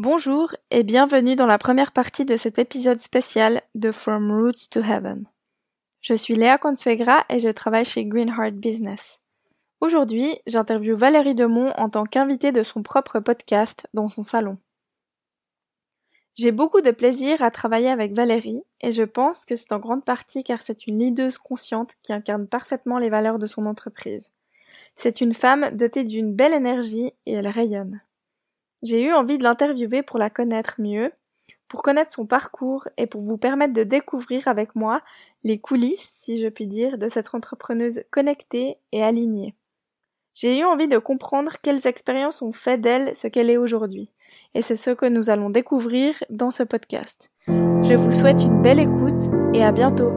Bonjour et bienvenue dans la première partie de cet épisode spécial de From Roots to Heaven. Je suis Léa Consuegra et je travaille chez Greenheart Business. Aujourd'hui, j'interviewe Valérie Demont en tant qu'invitée de son propre podcast dans son salon. J'ai beaucoup de plaisir à travailler avec Valérie et je pense que c'est en grande partie car c'est une leaduse consciente qui incarne parfaitement les valeurs de son entreprise. C'est une femme dotée d'une belle énergie et elle rayonne. J'ai eu envie de l'interviewer pour la connaître mieux, pour connaître son parcours et pour vous permettre de découvrir avec moi les coulisses, si je puis dire, de cette entrepreneuse connectée et alignée. J'ai eu envie de comprendre quelles expériences ont fait d'elle ce qu'elle est aujourd'hui. Et c'est ce que nous allons découvrir dans ce podcast. Je vous souhaite une belle écoute et à bientôt.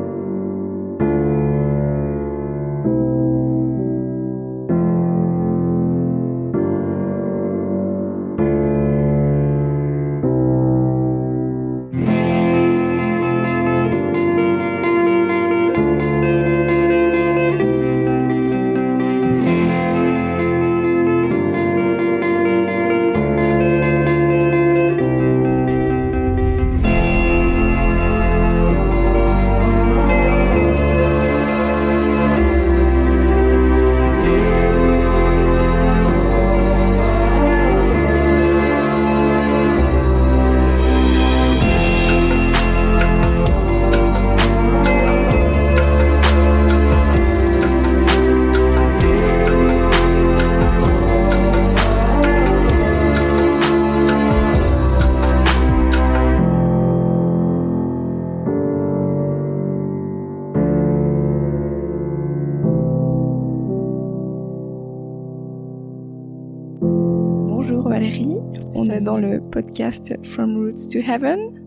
Dans le podcast From Roots to Heaven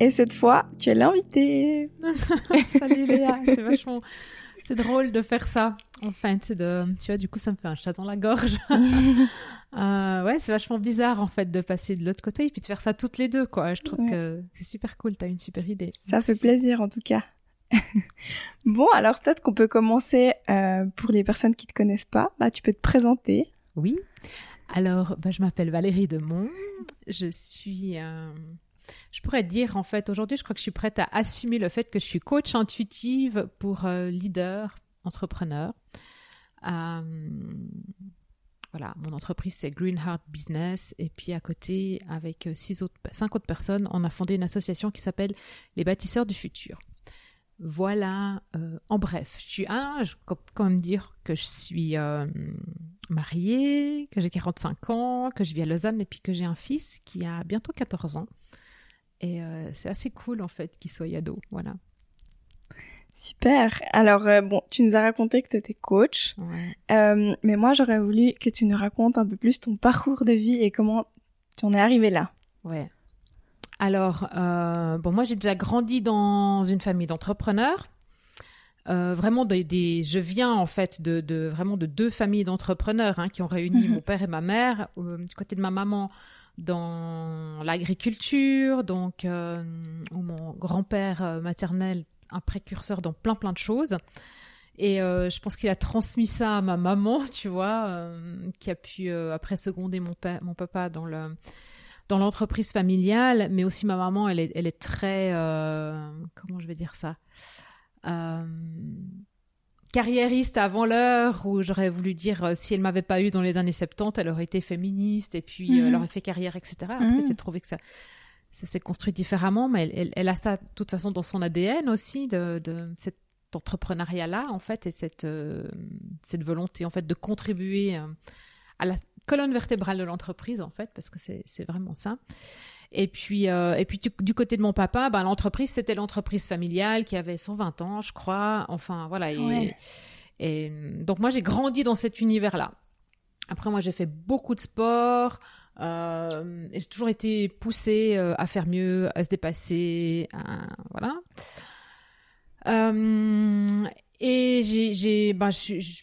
et cette fois tu es l'invitée. Salut Léa, c'est vachement, c'est drôle de faire ça. C'est de, tu vois, du coup ça me fait un chat dans la gorge. euh, ouais, c'est vachement bizarre en fait de passer de l'autre côté et puis de faire ça toutes les deux quoi. Je trouve Ouais. que c'est super cool, t'as une super idée. Ça fait plaisir en tout cas. bon, alors peut-être qu'on peut commencer euh, pour les personnes qui te connaissent pas. Bah, tu peux te présenter. Oui. Alors, bah, je m'appelle Valérie Demont. Je suis. euh, Je pourrais dire, en fait, aujourd'hui, je crois que je suis prête à assumer le fait que je suis coach intuitive pour euh, leaders, entrepreneurs. Euh, Voilà, mon entreprise, c'est Greenheart Business. Et puis, à côté, avec euh, cinq autres personnes, on a fondé une association qui s'appelle Les Bâtisseurs du Futur. Voilà, euh, en bref, je suis un, je peux quand même dire que je suis euh, mariée, que j'ai 45 ans, que je vis à Lausanne et puis que j'ai un fils qui a bientôt 14 ans. Et euh, c'est assez cool en fait qu'il soit ado, voilà. Super. Alors euh, bon, tu nous as raconté que tu étais coach, Ouais. Euh, mais moi j'aurais voulu que tu nous racontes un peu plus ton parcours de vie et comment tu en es arrivé là. Ouais. Alors, euh, bon, moi j'ai déjà grandi dans une famille d'entrepreneurs. Euh, vraiment des, des- je viens en fait de, de vraiment de deux familles d'entrepreneurs hein, qui ont réuni Mhm. mon père et ma mère Euh, du côté de ma maman dans l'agriculture donc euh, où mon grand-père maternel un précurseur dans plein plein de choses et je pense qu'il a transmis ça à ma maman tu vois qui a pu après seconder mon père mon papa dans le dans l'entreprise familiale, mais aussi ma maman, elle est, elle est très, euh, comment je vais dire ça, euh, carriériste avant l'heure, où j'aurais voulu dire, euh, si elle m'avait pas eu dans les années 70, elle aurait été féministe, et puis euh, Mhm. elle aurait fait carrière, etc. Après, Mhm. c'est trouvé que ça, ça s'est construit différemment, mais elle, elle, elle a ça, de toute façon, dans son ADN aussi, de, de cet entrepreneuriat-là, en fait, et cette, euh, cette volonté, en fait, de contribuer à la colonne vertébrale de l'entreprise, en fait, parce que c'est vraiment ça. Et puis, euh, et puis du, du côté de mon papa, ben, l'entreprise, c'était l'entreprise familiale qui avait 120 ans, je crois. Enfin, voilà. Et, Ouais. et donc, moi, j'ai grandi dans cet univers-là. Après, moi, j'ai fait beaucoup de sport. Euh, j'ai toujours été poussée euh, à faire mieux, à se dépasser. à- voilà. Et j'ai, j'ai, ben, je- je-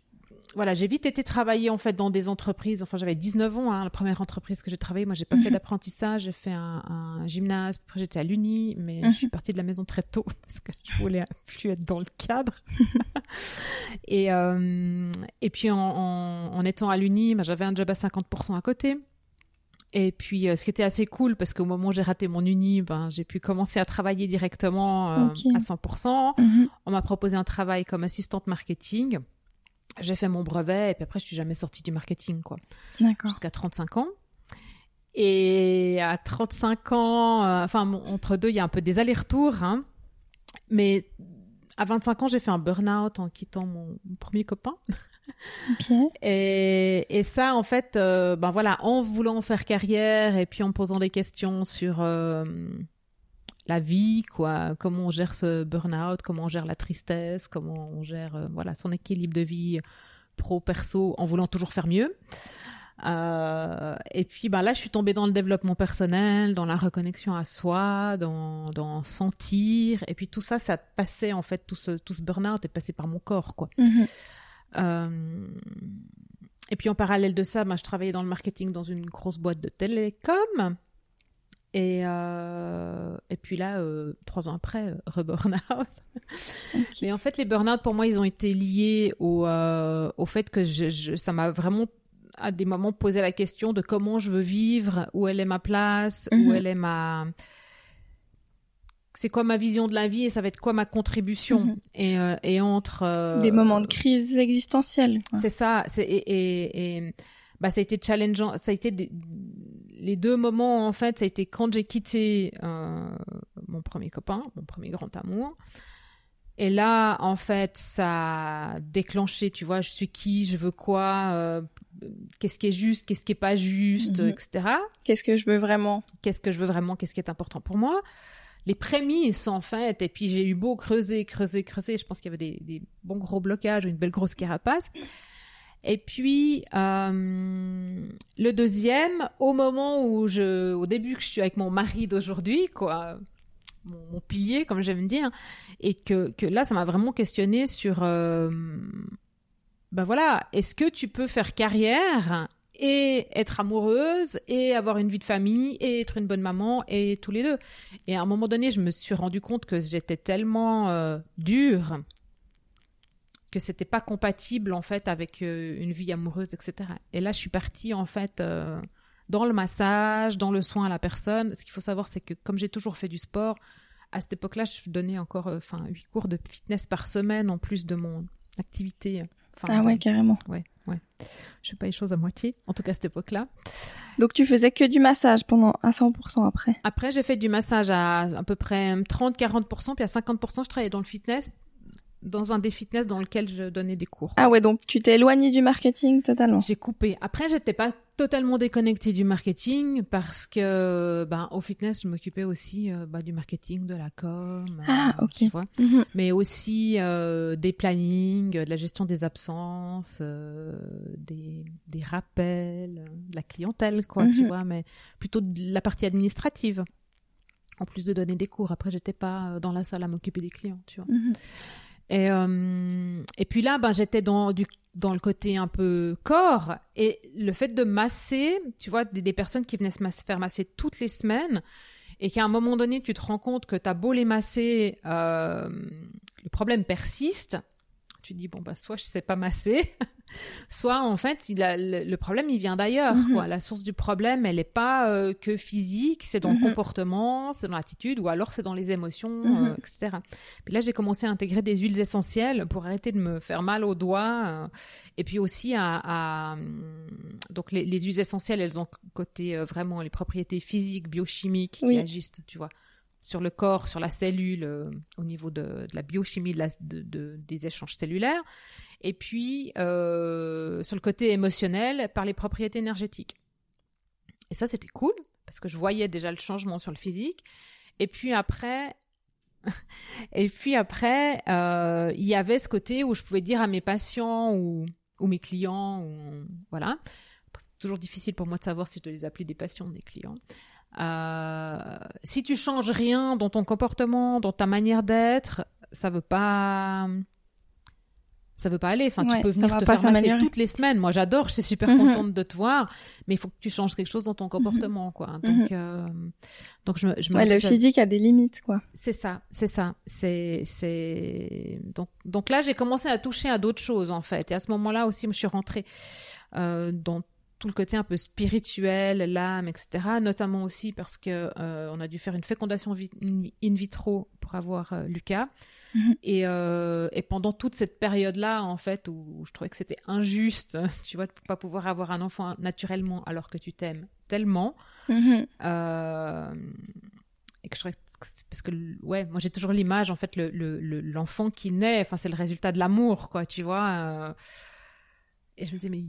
voilà, j'ai vite été travailler en fait dans des entreprises. Enfin, j'avais 19 ans, hein, la première entreprise que j'ai travaillé. Moi, j'ai pas fait Mhm. d'apprentissage, j'ai fait un, un gymnase. Après, j'étais à l'uni, mais Mhm. je suis partie de la maison très tôt parce que je voulais plus être dans le cadre. et euh, et puis en, en, en étant à l'uni, ben, j'avais un job à 50% à côté. Et puis, ce qui était assez cool, parce qu'au moment où j'ai raté mon uni, ben, j'ai pu commencer à travailler directement à 100%. Mhm. On m'a proposé un travail comme assistante marketing. J'ai fait mon brevet, et puis après, je suis jamais sortie du marketing, quoi. Jusqu'à 35 ans. Et à 35 ans, euh, enfin, entre deux, il y a un peu des allers-retours, hein. Mais à 25 ans, j'ai fait un burn-out en quittant mon, premier copain. Et, et, ça, en fait, euh, ben voilà, en voulant faire carrière et puis en posant des questions sur euh, la vie, quoi, comment on gère ce burn-out, comment on gère la tristesse, comment on gère voilà son équilibre de vie pro perso, en voulant toujours faire mieux. Euh, et puis bah là, je suis tombée dans le développement personnel, dans la reconnexion à soi, dans, dans sentir. Et puis tout ça, ça passait en fait, tout ce, tout ce burn-out est passé par mon corps, quoi. Mhm. Euh, et puis en parallèle de ça, bah, je travaillais dans le marketing dans une grosse boîte de télécom. Et, euh, et puis là, euh, trois ans après, re-burnout. Et en fait, les burn-out, pour moi, ils ont été liés au, au fait que je, je, ça m'a vraiment à des moments poser la question de comment je veux vivre, où elle est ma place, où mhm. elle est ma c'est quoi ma vision de la vie et ça va être quoi ma contribution mhm. et, euh, et entre euh, des moments de crise existentielle c'est ça et, et, et, bah ça a été challengeant ça a été les deux moments en fait ça a été quand j'ai quitté euh, mon premier copain mon premier grand amour et là, en fait, ça a déclenché, tu vois, je suis qui, je veux quoi, euh, qu'est-ce qui est juste, qu'est-ce qui est pas juste, mhm. etc. Qu'est-ce que je veux vraiment? Qu'est-ce que je veux vraiment, qu'est-ce qui est important pour moi? Les prémices, en fait, et puis j'ai eu beau creuser, creuser, creuser, je pense qu'il y avait des, bons gros blocages, une belle grosse carapace. Et puis, euh, le deuxième, au moment où je, au début que je suis avec mon mari d'aujourd'hui, quoi, mon, pilier, comme j'aime dire, et que, que là, ça m'a vraiment questionné sur, euh, ben voilà, est-ce que tu peux faire carrière et être amoureuse et avoir une vie de famille et être une bonne maman et tous les deux? Et à un moment donné, je me suis rendu compte que j'étais tellement euh, dure que c'était pas compatible en fait avec euh, une vie amoureuse, etc. Et là, je suis partie en fait euh, dans le massage, dans le soin à la personne. Ce qu'il faut savoir, c'est que comme j'ai toujours fait du sport, à cette époque-là, je donnais encore euh, enfin huit cours de fitness par semaine en plus de mon activité. ah ouais, carrément. Ouais, ouais. Je fais pas les choses à moitié, en tout cas à cette époque-là. Donc tu faisais que du massage pendant à 100% après Après, j'ai fait du massage à à peu près 30-40%, puis à 50%, je travaillais dans le fitness dans un des fitness dans lequel je donnais des cours. Ah ouais, donc tu t'es éloigné du marketing totalement. J'ai coupé. Après, j'étais pas totalement déconnectée du marketing parce que ben au fitness, je m'occupais aussi euh, bah, du marketing, de la com. Ah, euh, OK. Tu vois, mhm. Mais aussi euh, des plannings, de la gestion des absences, des, des rappels, de la clientèle quoi, tu mhm. vois, mais plutôt de la partie administrative. En plus de donner des cours, après j'étais pas dans la salle à m'occuper des clients, tu vois. Mhm. Et, euh, et puis là, ben, j'étais dans, du, dans le côté un peu corps. Et le fait de masser, tu vois, des, personnes qui venaient se faire masser toutes les semaines, et qu'à un moment donné, tu te rends compte que tu as beau les masser, euh, le problème persiste. Tu te dis, bon, bah, soit je sais pas masser, soit en fait il a, le, problème il vient d'ailleurs mhm. quoi la source du problème elle n'est pas euh, que physique c'est dans le mhm. comportement c'est dans l'attitude ou alors c'est dans les émotions mhm. euh, etc puis là j'ai commencé à intégrer des huiles essentielles pour arrêter de me faire mal aux doigts euh, et puis aussi à, donc les, huiles essentielles elles ont côté vraiment les propriétés physiques biochimiques qui agissent tu vois sur le corps, sur la cellule, au niveau de, la biochimie de des échanges cellulaires et puis euh, sur le côté émotionnel par les propriétés énergétiques. Et ça, c'était cool parce que je voyais déjà le changement sur le physique. Et puis après, et puis après, euh, il y avait ce côté où je pouvais dire à mes patients ou, mes clients, ou, voilà, toujours difficile pour moi de savoir si je dois les appeler des patients ou des clients. Euh, si tu changes rien dans ton comportement, dans ta manière d'être, ça veut pas ça veut pas aller. Enfin, tu peux venir te faire masser toutes les semaines. Moi, j'adore, je suis super mhm. contente de te voir, mais il faut que tu changes quelque chose dans ton comportement, quoi. Mhm. Donc, euh, donc je, je ouais, le physique a des limites, quoi. C'est ça, c'est ça. C'est, c'est donc, donc là, j'ai commencé à toucher à d'autres choses, en fait. Et à ce moment-là aussi, je suis rentrée euh, dans tout le côté un peu spirituel, l'âme, etc. Notamment aussi parce que euh, on a dû faire une fécondation in vitro pour avoir euh, Lucas. Mhm. Et, euh, et, pendant toute cette période-là, en fait, où, je trouvais que c'était injuste, tu vois, de pas pouvoir avoir un enfant naturellement alors que tu t'aimes tellement, mhm. et que je trouvais parce que ouais moi j'ai toujours l'image en fait l'enfant le, qui naît enfin c'est le résultat de l'amour quoi tu vois et je me disais mais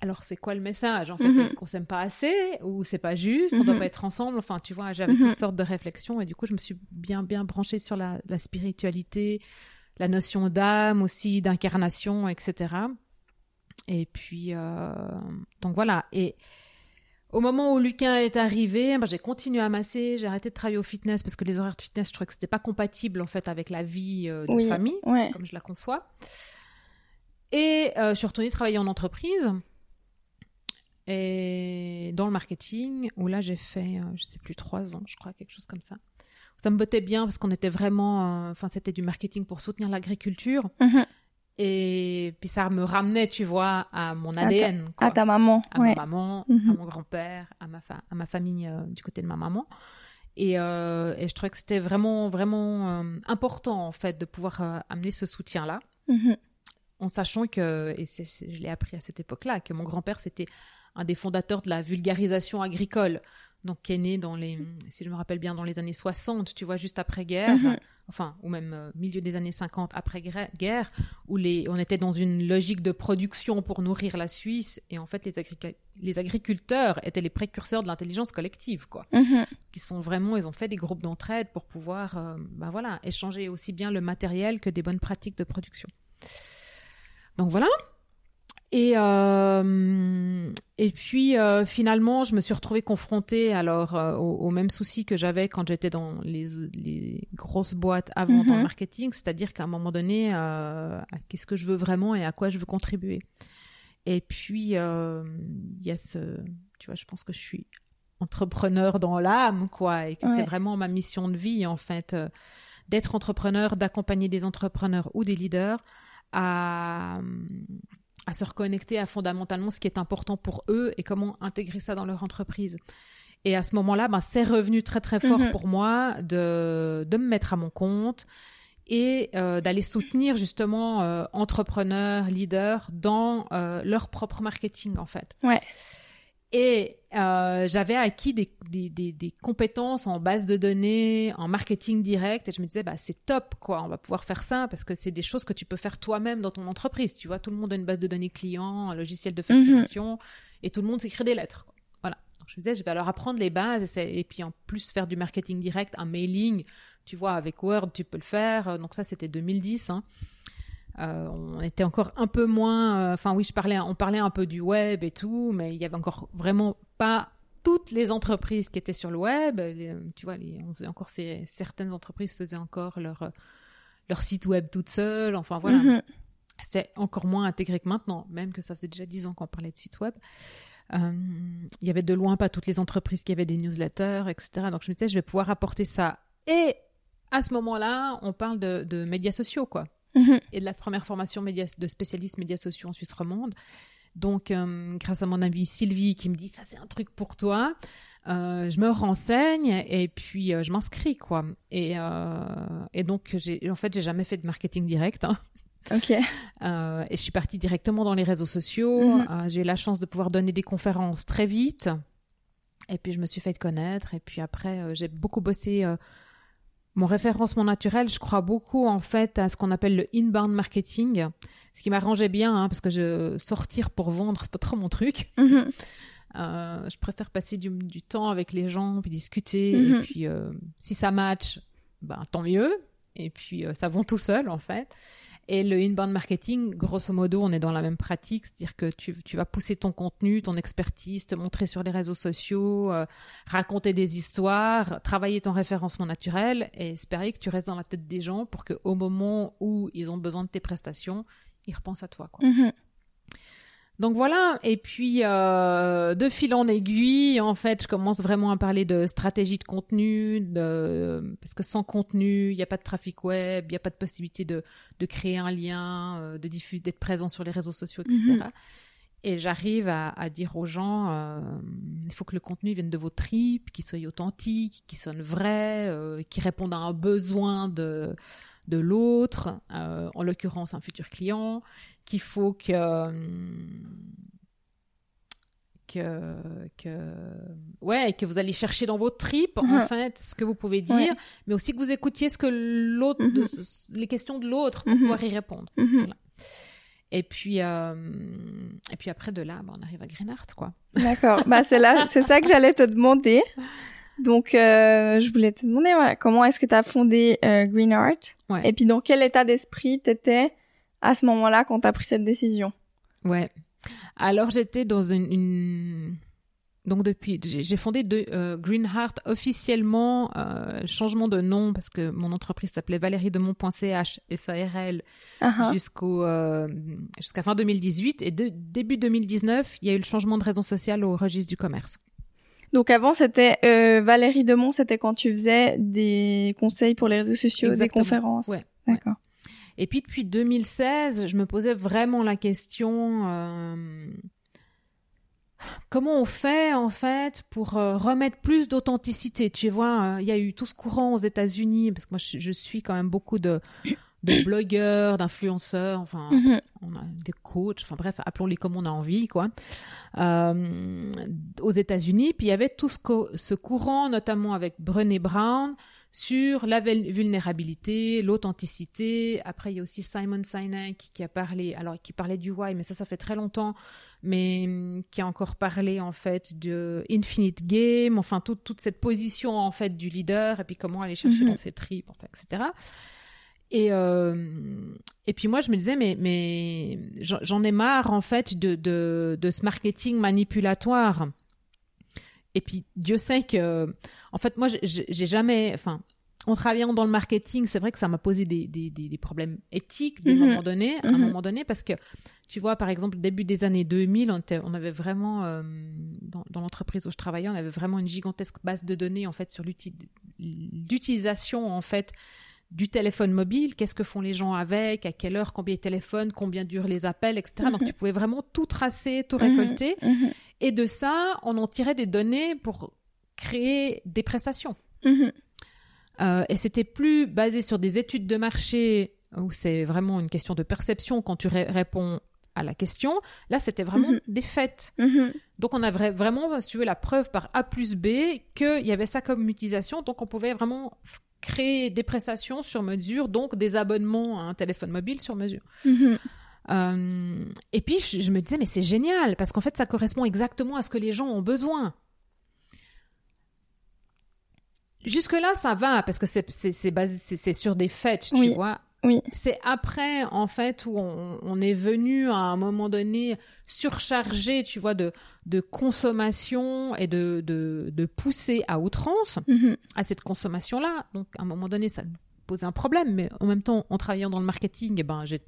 alors c'est quoi le message en fait? Mhm. Est-ce qu'on s'aime pas assez ou c'est pas juste? On doit mhm. pas être ensemble Enfin, tu vois, j'avais toutes mhm. sortes de réflexions et du coup, je me suis bien bien branchée sur la, spiritualité, la notion d'âme aussi, d'incarnation, etc. Et puis euh, donc voilà. Et au moment où Lucas est arrivé, ben, j'ai continué à masser, j'ai arrêté de travailler au fitness parce que les horaires de fitness, je trouvais que c'était pas compatible en fait avec la vie euh, de famille, comme je la conçois. Et euh, je suis retournée travailler en entreprise et dans le marketing, où là j'ai fait, euh, je sais plus, trois ans, je crois, quelque chose comme ça. Ça me bottait bien parce qu'on était vraiment, euh, enfin, c'était du marketing pour soutenir l'agriculture. Mhm. Et puis ça me ramenait, tu vois, à mon ADN. À ta, maman. À ma maman, mhm. à mon grand-père, à ma, à ma famille euh, du côté de ma maman. Et, et je trouvais que c'était vraiment, vraiment important, en fait, de pouvoir amener ce soutien-là. Mhm. En sachant que, et je l'ai appris à cette époque-là, que mon grand-père, c'était un des fondateurs de la vulgarisation agricole, donc qui est né dans les, si je me rappelle bien, dans les années 60, tu vois, juste après-guerre, mhm. enfin, ou même euh, milieu des années 50 après-guerre, où les, on était dans une logique de production pour nourrir la Suisse, et en fait, les, les agriculteurs étaient les précurseurs de l'intelligence collective, quoi, mhm. qui sont vraiment, ils ont fait des groupes d'entraide pour pouvoir, euh, bah voilà, échanger aussi bien le matériel que des bonnes pratiques de production. Donc voilà, et, euh, et puis euh, finalement, je me suis retrouvée confrontée alors euh, au, même souci que j'avais quand j'étais dans les, les, grosses boîtes avant dans le marketing, c'est-à-dire qu'à un moment donné, qu'est-ce que je veux vraiment et à quoi je veux contribuer. Et puis il y a ce, tu vois, je pense que je suis entrepreneur dans l'âme, quoi, et que c'est vraiment ma mission de vie en fait, d'être entrepreneur, d'accompagner des entrepreneurs ou des leaders à à se reconnecter à fondamentalement ce qui est important pour eux et comment intégrer ça dans leur entreprise. Et à ce moment-là, ben, c'est revenu très très fort mhm. pour moi de, de me mettre à mon compte et euh, d'aller soutenir justement euh, entrepreneurs, leaders dans euh, leur propre marketing en fait. Ouais. Et euh, j'avais acquis des, des, des, des, compétences en base de données, en marketing direct, et je me disais, bah, c'est top, quoi, on va pouvoir faire ça, parce que c'est des choses que tu peux faire toi-même dans ton entreprise. Tu vois, tout le monde a une base de données client, un logiciel de facturation, mhm. et tout le monde s'écrit des lettres. Quoi. Voilà. Donc je me disais, je vais leur apprendre les bases, et, et, puis en plus faire du marketing direct, un mailing, tu vois, avec Word, tu peux le faire. Donc ça, c'était 2010. Hein. Euh, on était encore un peu moins. Euh, enfin, oui, je parlais, on parlait un peu du web et tout, mais il y avait encore vraiment pas toutes les entreprises qui étaient sur le web. tu vois, on faisait encore certaines entreprises faisaient encore leur leur site web toutes seules. Enfin voilà, mm-hmm. c'est encore moins intégré que maintenant, même que ça faisait déjà dix ans qu'on parlait de site web. Euh, il y avait de loin pas toutes les entreprises qui avaient des newsletters, etc. Donc je me disais, je vais pouvoir apporter ça. Et à ce moment-là, on parle de, de médias sociaux, quoi. Mhm. et de la première formation de spécialiste médias sociaux en Suisse romande. Donc, euh, grâce à mon amie Sylvie qui me dit ça c'est un truc pour toi, euh, je me renseigne et puis euh, je m'inscris quoi. Et, et donc en fait j'ai jamais fait de marketing direct. Hein. Ok. et je suis partie directement dans les réseaux sociaux. Mhm. j'ai eu la chance de pouvoir donner des conférences très vite. Et puis je me suis fait connaître. Et puis après j'ai beaucoup bossé mon référencement naturel, je crois beaucoup en fait à ce qu'on appelle le inbound marketing, ce qui m'arrangeait bien hein, parce que je, sortir pour vendre, c'est pas trop mon truc. Mhm. Euh, je préfère passer du, temps avec les gens, puis discuter, et mhm. puis euh, si ça match, ben tant mieux. Et puis euh, ça vend tout seul en fait. Et le inbound marketing, grosso modo, on est dans la même pratique, c'est-à-dire que tu, vas pousser ton contenu, ton expertise, te montrer sur les réseaux sociaux, euh, raconter des histoires, travailler ton référencement naturel et espérer que tu restes dans la tête des gens pour qu'au moment où ils ont besoin de tes prestations, ils repensent à toi. Mm-hmm. Donc voilà, et puis euh, de fil en aiguille, en fait, je commence vraiment à parler de stratégie de contenu, de, parce que sans contenu, il n'y a pas de trafic web, il n'y a pas de possibilité de, de créer un lien, euh, de diffuser, d'être présent sur les réseaux sociaux, etc. Mhm. et j'arrive à, à, dire aux gens, euh, il faut que le contenu vienne de vos tripes, qu'il soit authentique, qu'il sonne vrai, euh, qu'il réponde à un besoin de, de l'autre, euh, en l'occurrence un futur client, qu'il faut que, que, que, ouais, que vous allez chercher dans vos tripes, en Mhm. fait, ce que vous pouvez dire, Ouais. mais aussi que vous écoutiez ce que l'autre, de- les questions de l'autre pour Mhm. pouvoir y répondre. Voilà. Et puis, euh, et puis après de là, bah, on arrive à Greenheart, quoi. D'accord. Bah c'est là, c'est ça que j'allais te demander. Donc euh, je voulais te demander voilà, comment est-ce que tu as fondé euh, Green Art Ouais. et puis dans quel état d'esprit t'étais à ce moment-là quand t'as pris cette décision? Ouais. Alors j'étais dans une, une- donc depuis j'ai fondé de, euh, Greenheart officiellement euh, changement de nom parce que mon entreprise s'appelait Valérie Demont.ch SARL Ah, ah. jusqu'au euh, jusqu'à fin 2018 et de, début 2019 il y a eu le changement de raison sociale au registre du commerce. Donc avant c'était euh, Valérie Demont, c'était quand tu faisais des conseils pour les réseaux sociaux, des conférences. Ouais, D'accord. Et puis depuis 2016, je me posais vraiment la question euh, comment on fait en fait pour euh, remettre plus d'authenticité? Tu vois, euh, il y a eu tout ce courant aux États-Unis parce que moi je, je suis quand même beaucoup de de blogueurs, d'influenceurs, enfin Mhm. On a des coachs, enfin bref, appelons-les comme on a envie, quoi, euh, aux États-Unis. Puis il y avait tout ce, co- ce courant, notamment avec Brené Brown, sur la vul- vulnérabilité, l'authenticité. Après, il y a aussi Simon Sinek qui a parlé, alors qui parlait du why, mais ça, ça fait très longtemps, mais hum, qui a encore parlé en fait de Infinite Game, enfin toute toute cette position en fait du leader et puis comment aller chercher Mhm. dans ses tripes, enfin, etc. Et, euh, et puis moi, je me disais, mais, mais j'en ai marre, en fait, de, de, de ce marketing manipulatoire. Et puis, Dieu sait que, en fait, moi, j'ai- jamais, enfin, en travaillant dans le marketing, c'est vrai que ça m'a posé des, des, des, des problèmes éthiques des Mhm. moments donnés, à un Mhm. moment donné, parce que, tu vois, par exemple, début des années 2000, on, était- on avait vraiment, euh, dans, dans l'entreprise où je travaillais, on avait vraiment une gigantesque base de données, en fait, sur l'uti- l'utilisation, en fait, du téléphone mobile, qu'est-ce que font les gens avec, à quelle heure, combien ils téléphonent, combien durent les appels, etc. Donc Mhm. tu pouvais vraiment tout tracer, tout Mhm. récolter. Mhm. Et de ça, on en tirait des données pour créer des prestations. Euh, et c'était plus basé sur des études de marché où c'est vraiment une question de perception quand tu ré- réponds à la question. Là, c'était vraiment des faits. Donc on a vra- vraiment, si tu veux, la preuve par A plus B qu'il y avait ça comme utilisation. Donc on pouvait vraiment créer des prestations sur mesure, donc des abonnements à un téléphone mobile sur mesure. Mhm. Euh, et puis je, je me disais, mais c'est génial, parce qu'en fait ça correspond exactement à ce que les gens ont besoin. Jusque-là, ça va, parce que c'est- basé- sur des faits, tu vois. Oui. C'est après, en fait, où on, on est venu à un moment donné surchargé, tu vois, de, de consommation et de, de, de pousser à outrance Mhm. à cette consommation-là. Donc, à un moment donné, ça posait un problème, mais en même temps, en travaillant dans le marketing, eh ben, j'ai-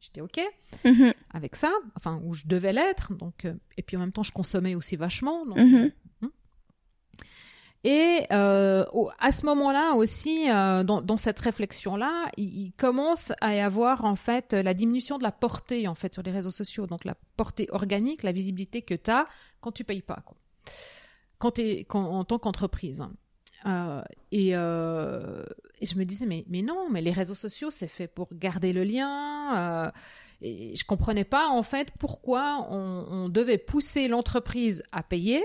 j'étais OK Mhm. avec ça, enfin, où je devais l'être. Donc, euh, et puis en même temps, je consommais aussi vachement. Donc, Mhm. Et euh, à ce moment-là aussi, euh, dans, dans cette réflexion-là, il, commence à y avoir en fait la diminution de la portée en fait sur les réseaux sociaux, donc la portée organique, la visibilité que tu as quand tu payes pas, quoi. quand t'es quand, en tant qu'entreprise. Euh, et, euh, et je me disais mais mais non, mais les réseaux sociaux c'est fait pour garder le lien. euh, et je comprenais pas en fait pourquoi on, on devait pousser l'entreprise à payer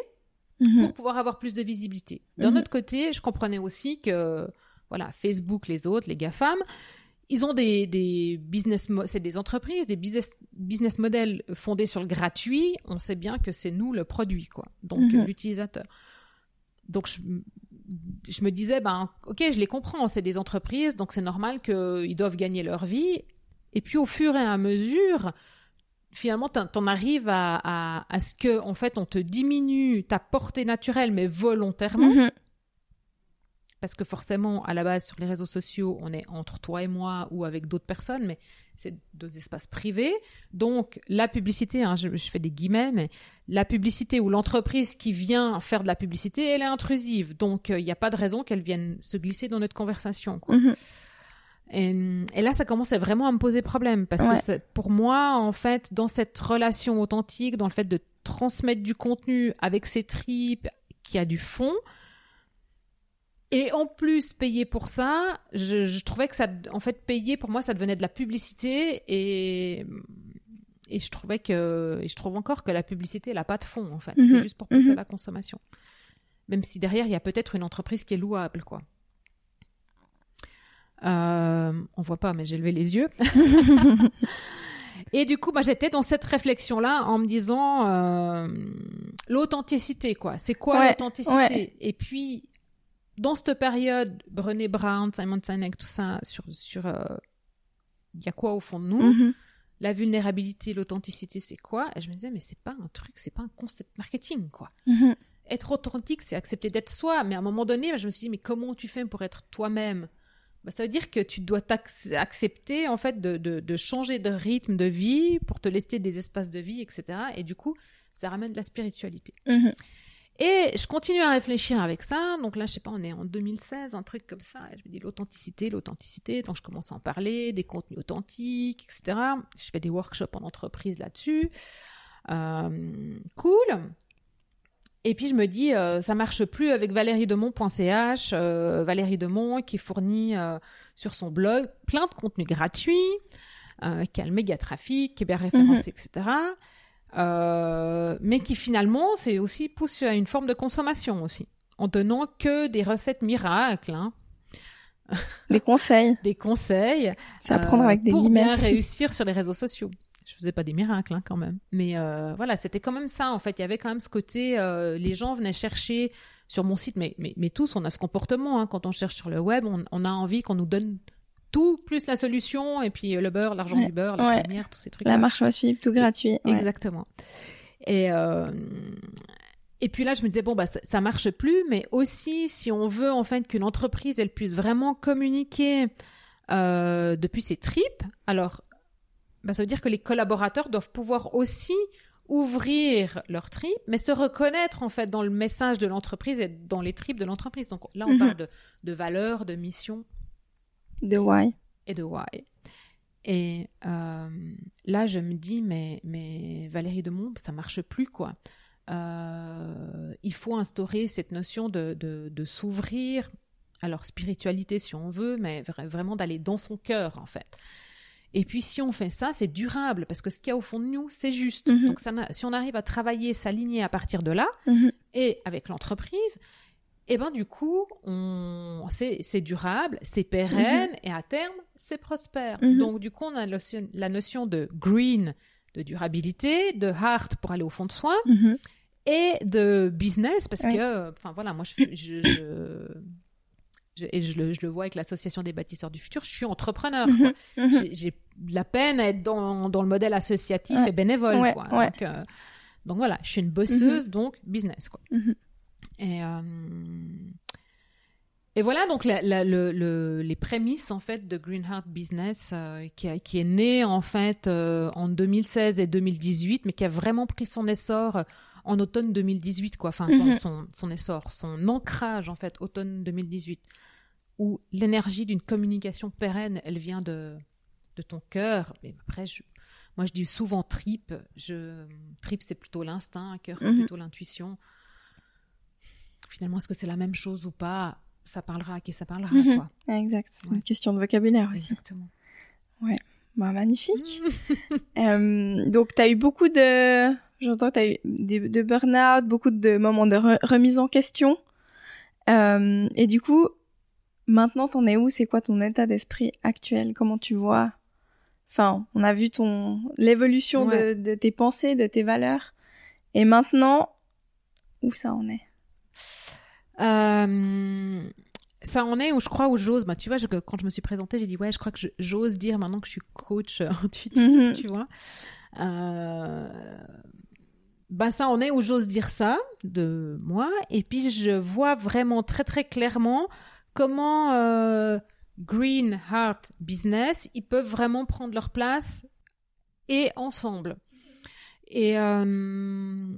Mhm. pour pouvoir avoir plus de visibilité. D'un Mhm. autre côté, je comprenais aussi que voilà, Facebook, les autres, les GAFAM, ils ont des, des business, c'est des entreprises, des business, business models fondés sur le gratuit. On sait bien que c'est nous le produit, quoi. Donc Mhm. l'utilisateur. Donc je, je me disais, ben ok, je les comprends, c'est des entreprises, donc c'est normal qu'ils doivent gagner leur vie. Et puis au fur et à mesure, finalement, t'en arrives à, à, à ce que, en fait, on te diminue ta portée naturelle, mais volontairement, Mhm. parce que forcément, à la base, sur les réseaux sociaux, on est entre toi et moi ou avec d'autres personnes, mais c'est deux espaces privés. Donc, la publicité, hein, je, je fais des guillemets, mais la publicité ou l'entreprise qui vient faire de la publicité, elle est intrusive. Donc, il n'y a pas de raison qu'elle vienne se glisser dans notre conversation. Quoi. Mhm. Et, et, là, ça commençait vraiment à me poser problème parce que pour moi, en fait, dans cette relation authentique, dans le fait de transmettre du contenu avec ses tripes, qui a du fond, et en plus payer pour ça, je, je, trouvais que ça, en fait, payer pour moi, ça devenait de la publicité et et je trouvais que, et je trouve encore que la publicité, elle n'a pas de fond en fait. C'est mhm. juste pour pousser mhm. la consommation. Même si derrière, il y a peut-être une entreprise qui est louable, quoi. Euh, on voit pas, mais j'ai levé les yeux. et du coup, bah, j'étais dans cette réflexion-là en me disant euh, l'authenticité, quoi. C'est quoi l'authenticité? Et puis, dans cette période, Brené Brown, Simon Sinek, tout ça, sur, sur, euh, il y a quoi au fond de nous? Mhm. La vulnérabilité, l'authenticité, c'est quoi? Et je me disais, mais c'est pas un truc, c'est pas un concept marketing, quoi. Mhm. Être authentique, c'est accepter d'être soi. Mais à un moment donné, je me suis dit, mais comment tu fais pour être toi-même? Bah, ça veut dire que tu dois accepter en fait de, de, changer de rythme de vie pour te laisser des espaces de vie, etc. Et du coup, ça ramène de la spiritualité. Mhm. Et je continue à réfléchir avec ça. Donc là, je sais pas, on est en 2016, un truc comme ça. Et je me dis l'authenticité, l'authenticité. Donc je commence à en parler, des contenus authentiques, etc. Je fais des workshops en entreprise là-dessus. Euh, cool. Et puis je me dis, euh, ça marche plus avec valériedemont.ch, euh, Valérie Demont qui fournit euh, sur son blog plein de contenus gratuits, euh, qui a le méga trafic, qui est bien référencé, mhm. etc. Euh, mais qui finalement, c'est aussi pousse à une forme de consommation aussi, en donnant que des recettes miracles. Hein. Des conseils. des conseils. C'est à prendre avec des Pour bien réussir sur les réseaux sociaux je faisais pas des miracles hein, quand même. Mais euh, voilà, c'était quand même ça en fait. Il y avait quand même ce côté, euh, les gens venaient chercher sur mon site, mais, mais, mais tous, on a ce comportement hein, quand on cherche sur le web, on, on a envie qu'on nous donne tout plus la solution et puis le beurre, l'argent du beurre, la première, tous ces trucs. La marche à suivre, tout gratuit. Exactement. Et euh, et puis là, je me disais bon bah ça, ça, marche plus, mais aussi si on veut en fait qu'une entreprise elle puisse vraiment communiquer euh, depuis ses tripes, alors bah, ça veut dire que les collaborateurs doivent pouvoir aussi ouvrir leur trip, mais se reconnaître en fait dans le message de l'entreprise et dans les tripes de l'entreprise. Donc là, on mhm. parle de, de valeurs, de mission. De why. Et de why. Et euh, là, je me dis, mais, mais Valérie Demont, ça marche plus, quoi. Euh, il faut instaurer cette notion de, de, de s'ouvrir, alors spiritualité si on veut, mais vraiment d'aller dans son cœur, en fait. Et puis si on fait ça, c'est durable parce que ce qu'il y a au fond de nous, c'est juste. Mhm. Donc ça, si on arrive à travailler, s'aligner à partir de là mhm. et avec l'entreprise, et eh ben du coup, on c'est durable, c'est pérenne mhm. et à terme, c'est prospère. Donc du coup, on a la notion de green, de durabilité, de heart pour aller au fond de soi et de business parce que enfin voilà, moi je, je et je le, je le, vois avec l'association des bâtisseurs du futur, je suis entrepreneur. Mhm. La peine à être dans, dans le modèle associatif et bénévole. quoi. Donc, euh, donc, voilà, je suis une bosseuse, mhm. donc business. Quoi. Et, euh, et voilà donc la, la, le, les prémices en fait de Green Heart Business euh, qui, a, qui, est né en fait en 2016 et 2018, mais qui a vraiment pris son essor en automne 2018, quoi. Enfin, son, son, son, essor, son ancrage, en fait, automne 2018, où l'énergie d'une communication pérenne, elle vient de, de ton cœur. Mais après, je, moi, je dis souvent trip. Je, trip, c'est plutôt l'instinct, cœur, c'est mhm. plutôt l'intuition. Finalement, est-ce que c'est la même chose ou pas? Ça parlera à qui ça parlera, mhm. quoi. Exact. C'est une question de vocabulaire aussi. Exactement. Ouais. Bah, magnifique. euh, donc, tu as eu beaucoup de J'entends que tu as eu des, de burn-out, beaucoup de moments de remise en question. Euh, et du coup, maintenant, t'en es où? C'est quoi ton état d'esprit actuel? Comment tu vois Enfin, on a vu ton l'évolution de, de, tes pensées, de tes valeurs. Et maintenant, où ça en est? Euh, Ça en est où je crois où j'ose. Bah, tu vois, quand je me suis présentée, j'ai dit ouais, je crois que j'ose dire maintenant que je suis coach intuitif, mm-hmm. tu vois. Euh, ben ça en est où j'ose dire ça de moi et puis je vois vraiment très très clairement comment euh, Green Heart Business ils peuvent vraiment prendre leur place et ensemble et euh,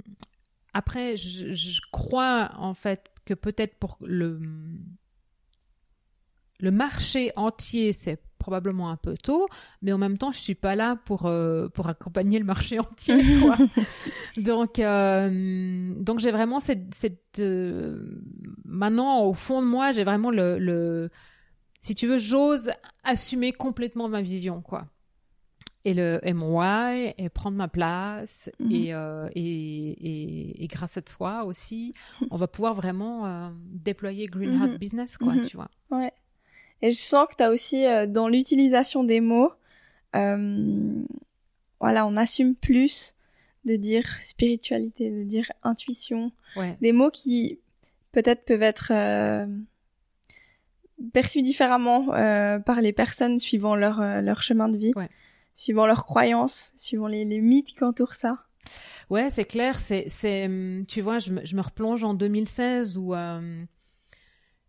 après je, je, crois en fait que peut-être pour le le marché entier c'est probablement un peu tôt, mais en même temps, je suis pas là pour euh, pour accompagner le marché entier. Quoi. donc euh, donc j'ai vraiment cette, cette euh, maintenant au fond de moi, j'ai vraiment le, le si tu veux, j'ose assumer complètement ma vision, quoi et le why et prendre ma place mhm. et, euh, et, et, et, grâce à toi aussi on va pouvoir vraiment euh, déployer Green Heart mhm. Business quoi mhm. tu vois ouais et je sens que tu as aussi euh, dans l'utilisation des mots voilà on assume plus de dire spiritualité de dire intuition ouais. des mots qui peut-être peuvent être perçus différemment par les personnes suivant leur leur chemin de vie ouais suivant leurs croyances, suivant les, les mythes qui entourent ça. Ouais, c'est clair. C'est, c'est, hum, tu vois, je me, je me replonge en 2016 où, euh,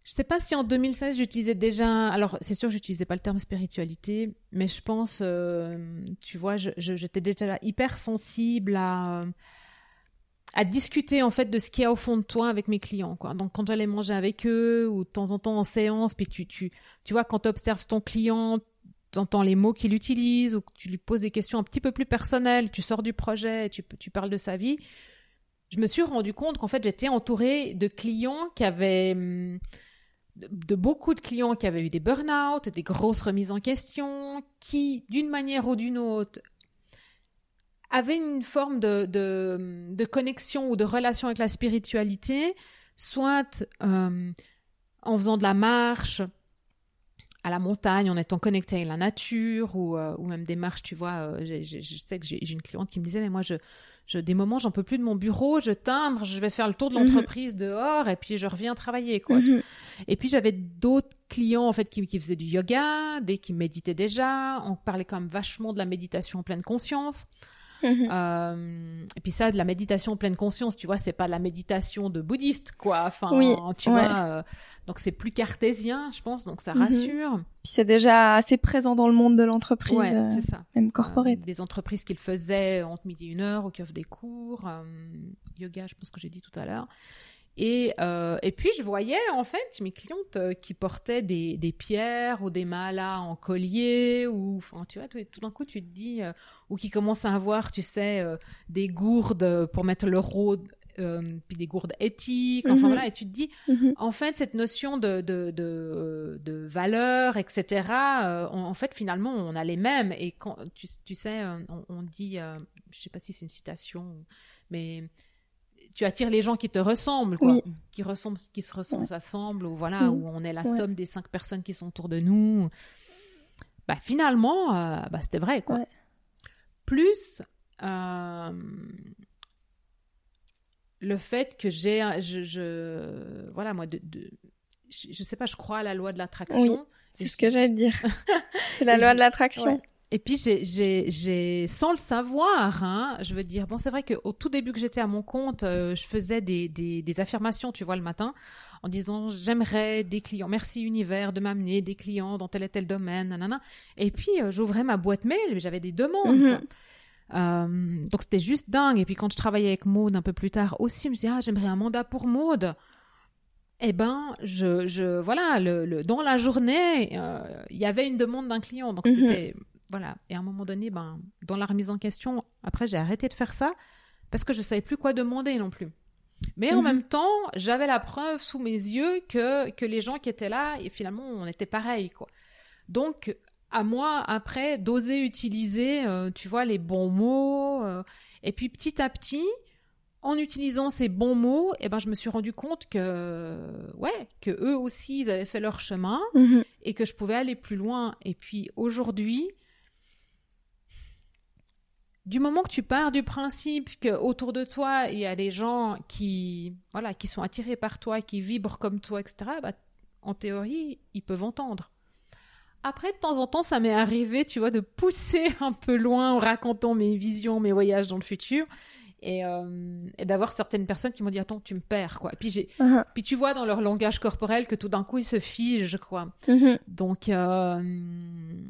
je sais pas si en 2016 j'utilisais déjà. Alors, c'est sûr, j'utilisais pas le terme spiritualité, mais je pense, euh, tu vois, je, j'étais déjà là hyper sensible à à discuter en fait de ce qu'il y a au fond de toi avec mes clients quoi. Donc quand j'allais manger avec eux ou de temps en temps en séance puis tu tu tu vois quand tu observes ton client entends les mots qu'il utilise ou tu lui poses des questions un petit peu plus personnelles, tu sors du projet, tu, tu parles de sa vie, je me suis rendu compte qu'en fait j'étais entourée de clients qui avaient hum, de, beaucoup de clients qui avaient eu des burn-out, des grosses remises en question, qui d'une manière ou d'une autre avaient une forme de, de, connexion ou de relation avec la spiritualité, soit hum, en faisant de la marche, à la montagne, en étant connecté avec la nature ou, euh, ou même des marches, tu vois. Euh, je sais que j'ai une cliente qui me disait, mais moi, je, je des moments, j'en peux plus de mon bureau, je timbre, je vais faire le tour de mhm. l'entreprise dehors et puis je reviens travailler, quoi. Mhm. Et puis j'avais d'autres clients, en fait, qui, qui faisaient du yoga, des qui méditaient déjà. On parlait quand même vachement de la méditation en pleine conscience. Mhm. Euh, et puis ça, de la méditation en pleine conscience, tu vois, c'est pas la méditation de bouddhiste, quoi. Enfin, tu vois. Euh, donc c'est plus cartésien, je pense, donc ça mhm. rassure. Puis c'est déjà assez présent dans le monde de l'entreprise, ouais, c'est ça. même corporate. Euh, des entreprises qui le faisaient entre midi et une heure ou qui offrent des cours, yoga, je pense que j'ai dit tout à l'heure. Et, euh, et puis je voyais en fait mes clientes euh, qui portaient des, des pierres ou des malas en collier ou enfin tu vois tout, tout d'un coup tu te dis euh, ou qui commencent à avoir tu sais des gourdes pour mettre le rôde puis des gourdes éthiques enfin mhm. voilà et tu te dis mhm. en fait cette notion de de de, de valeur etc en fait finalement on a les mêmes et quand tu, tu sais on, on dit je sais pas si c'est une citation mais tu attires les gens qui te ressemblent, quoi. Qui ressemblent, qui se ressemblent, s'assemblent, ou voilà, où on est la somme des cinq personnes qui sont autour de nous. Bah, finalement, euh, bah, c'était vrai, quoi. Plus, euh, le fait que j'ai, je, je, voilà, moi, de, de je, je, sais pas, je crois à la loi de l'attraction. c'est ce que j'allais dire. c'est la loi de l'attraction. Et puis j'ai, sans le savoir, hein, je veux dire, bon, c'est vrai qu'au tout début que j'étais à mon compte, euh, je faisais des, des, des, affirmations, tu vois, le matin, en disant j'aimerais des clients, merci univers de m'amener des clients dans tel et tel domaine, nanana. Et puis euh, j'ouvrais ma boîte mail, j'avais des demandes. Mhm. Euh, donc c'était juste dingue. Et puis quand je travaillais avec Maud un peu plus tard aussi, je me disais ah j'aimerais un mandat pour Maud. Eh ben, je, je voilà, le, le dans la journée, il y avait une demande d'un client, donc mhm. c'était voilà. Et à un moment donné, ben, dans la remise en question, après, j'ai arrêté de faire ça parce que je savais plus quoi demander non plus. Mais en mhm. même temps, j'avais la preuve sous mes yeux que, que les gens qui étaient là, et finalement, on était pareil, quoi. Donc, à moi, après, d'oser utiliser, euh, tu vois, les bons mots. Euh, et puis, petit à petit, en utilisant ces bons mots, eh ben, je me suis rendu compte que, ouais, que eux aussi, ils avaient fait leur chemin mhm. et que je pouvais aller plus loin. Et puis, aujourd'hui, du moment que tu pars du principe que autour de toi il y a des gens qui voilà qui sont attirés par toi qui vibrent comme toi etc bah, en théorie ils peuvent entendre. Après de temps en temps ça m'est arrivé tu vois de pousser un peu loin en racontant mes visions mes voyages dans le futur euh, et, d'avoir certaines personnes qui m'ont dit attends tu me perds quoi et puis j'ai uh-huh. puis tu vois dans leur langage corporel que tout d'un coup ils se figent quoi mm-hmm. donc euh,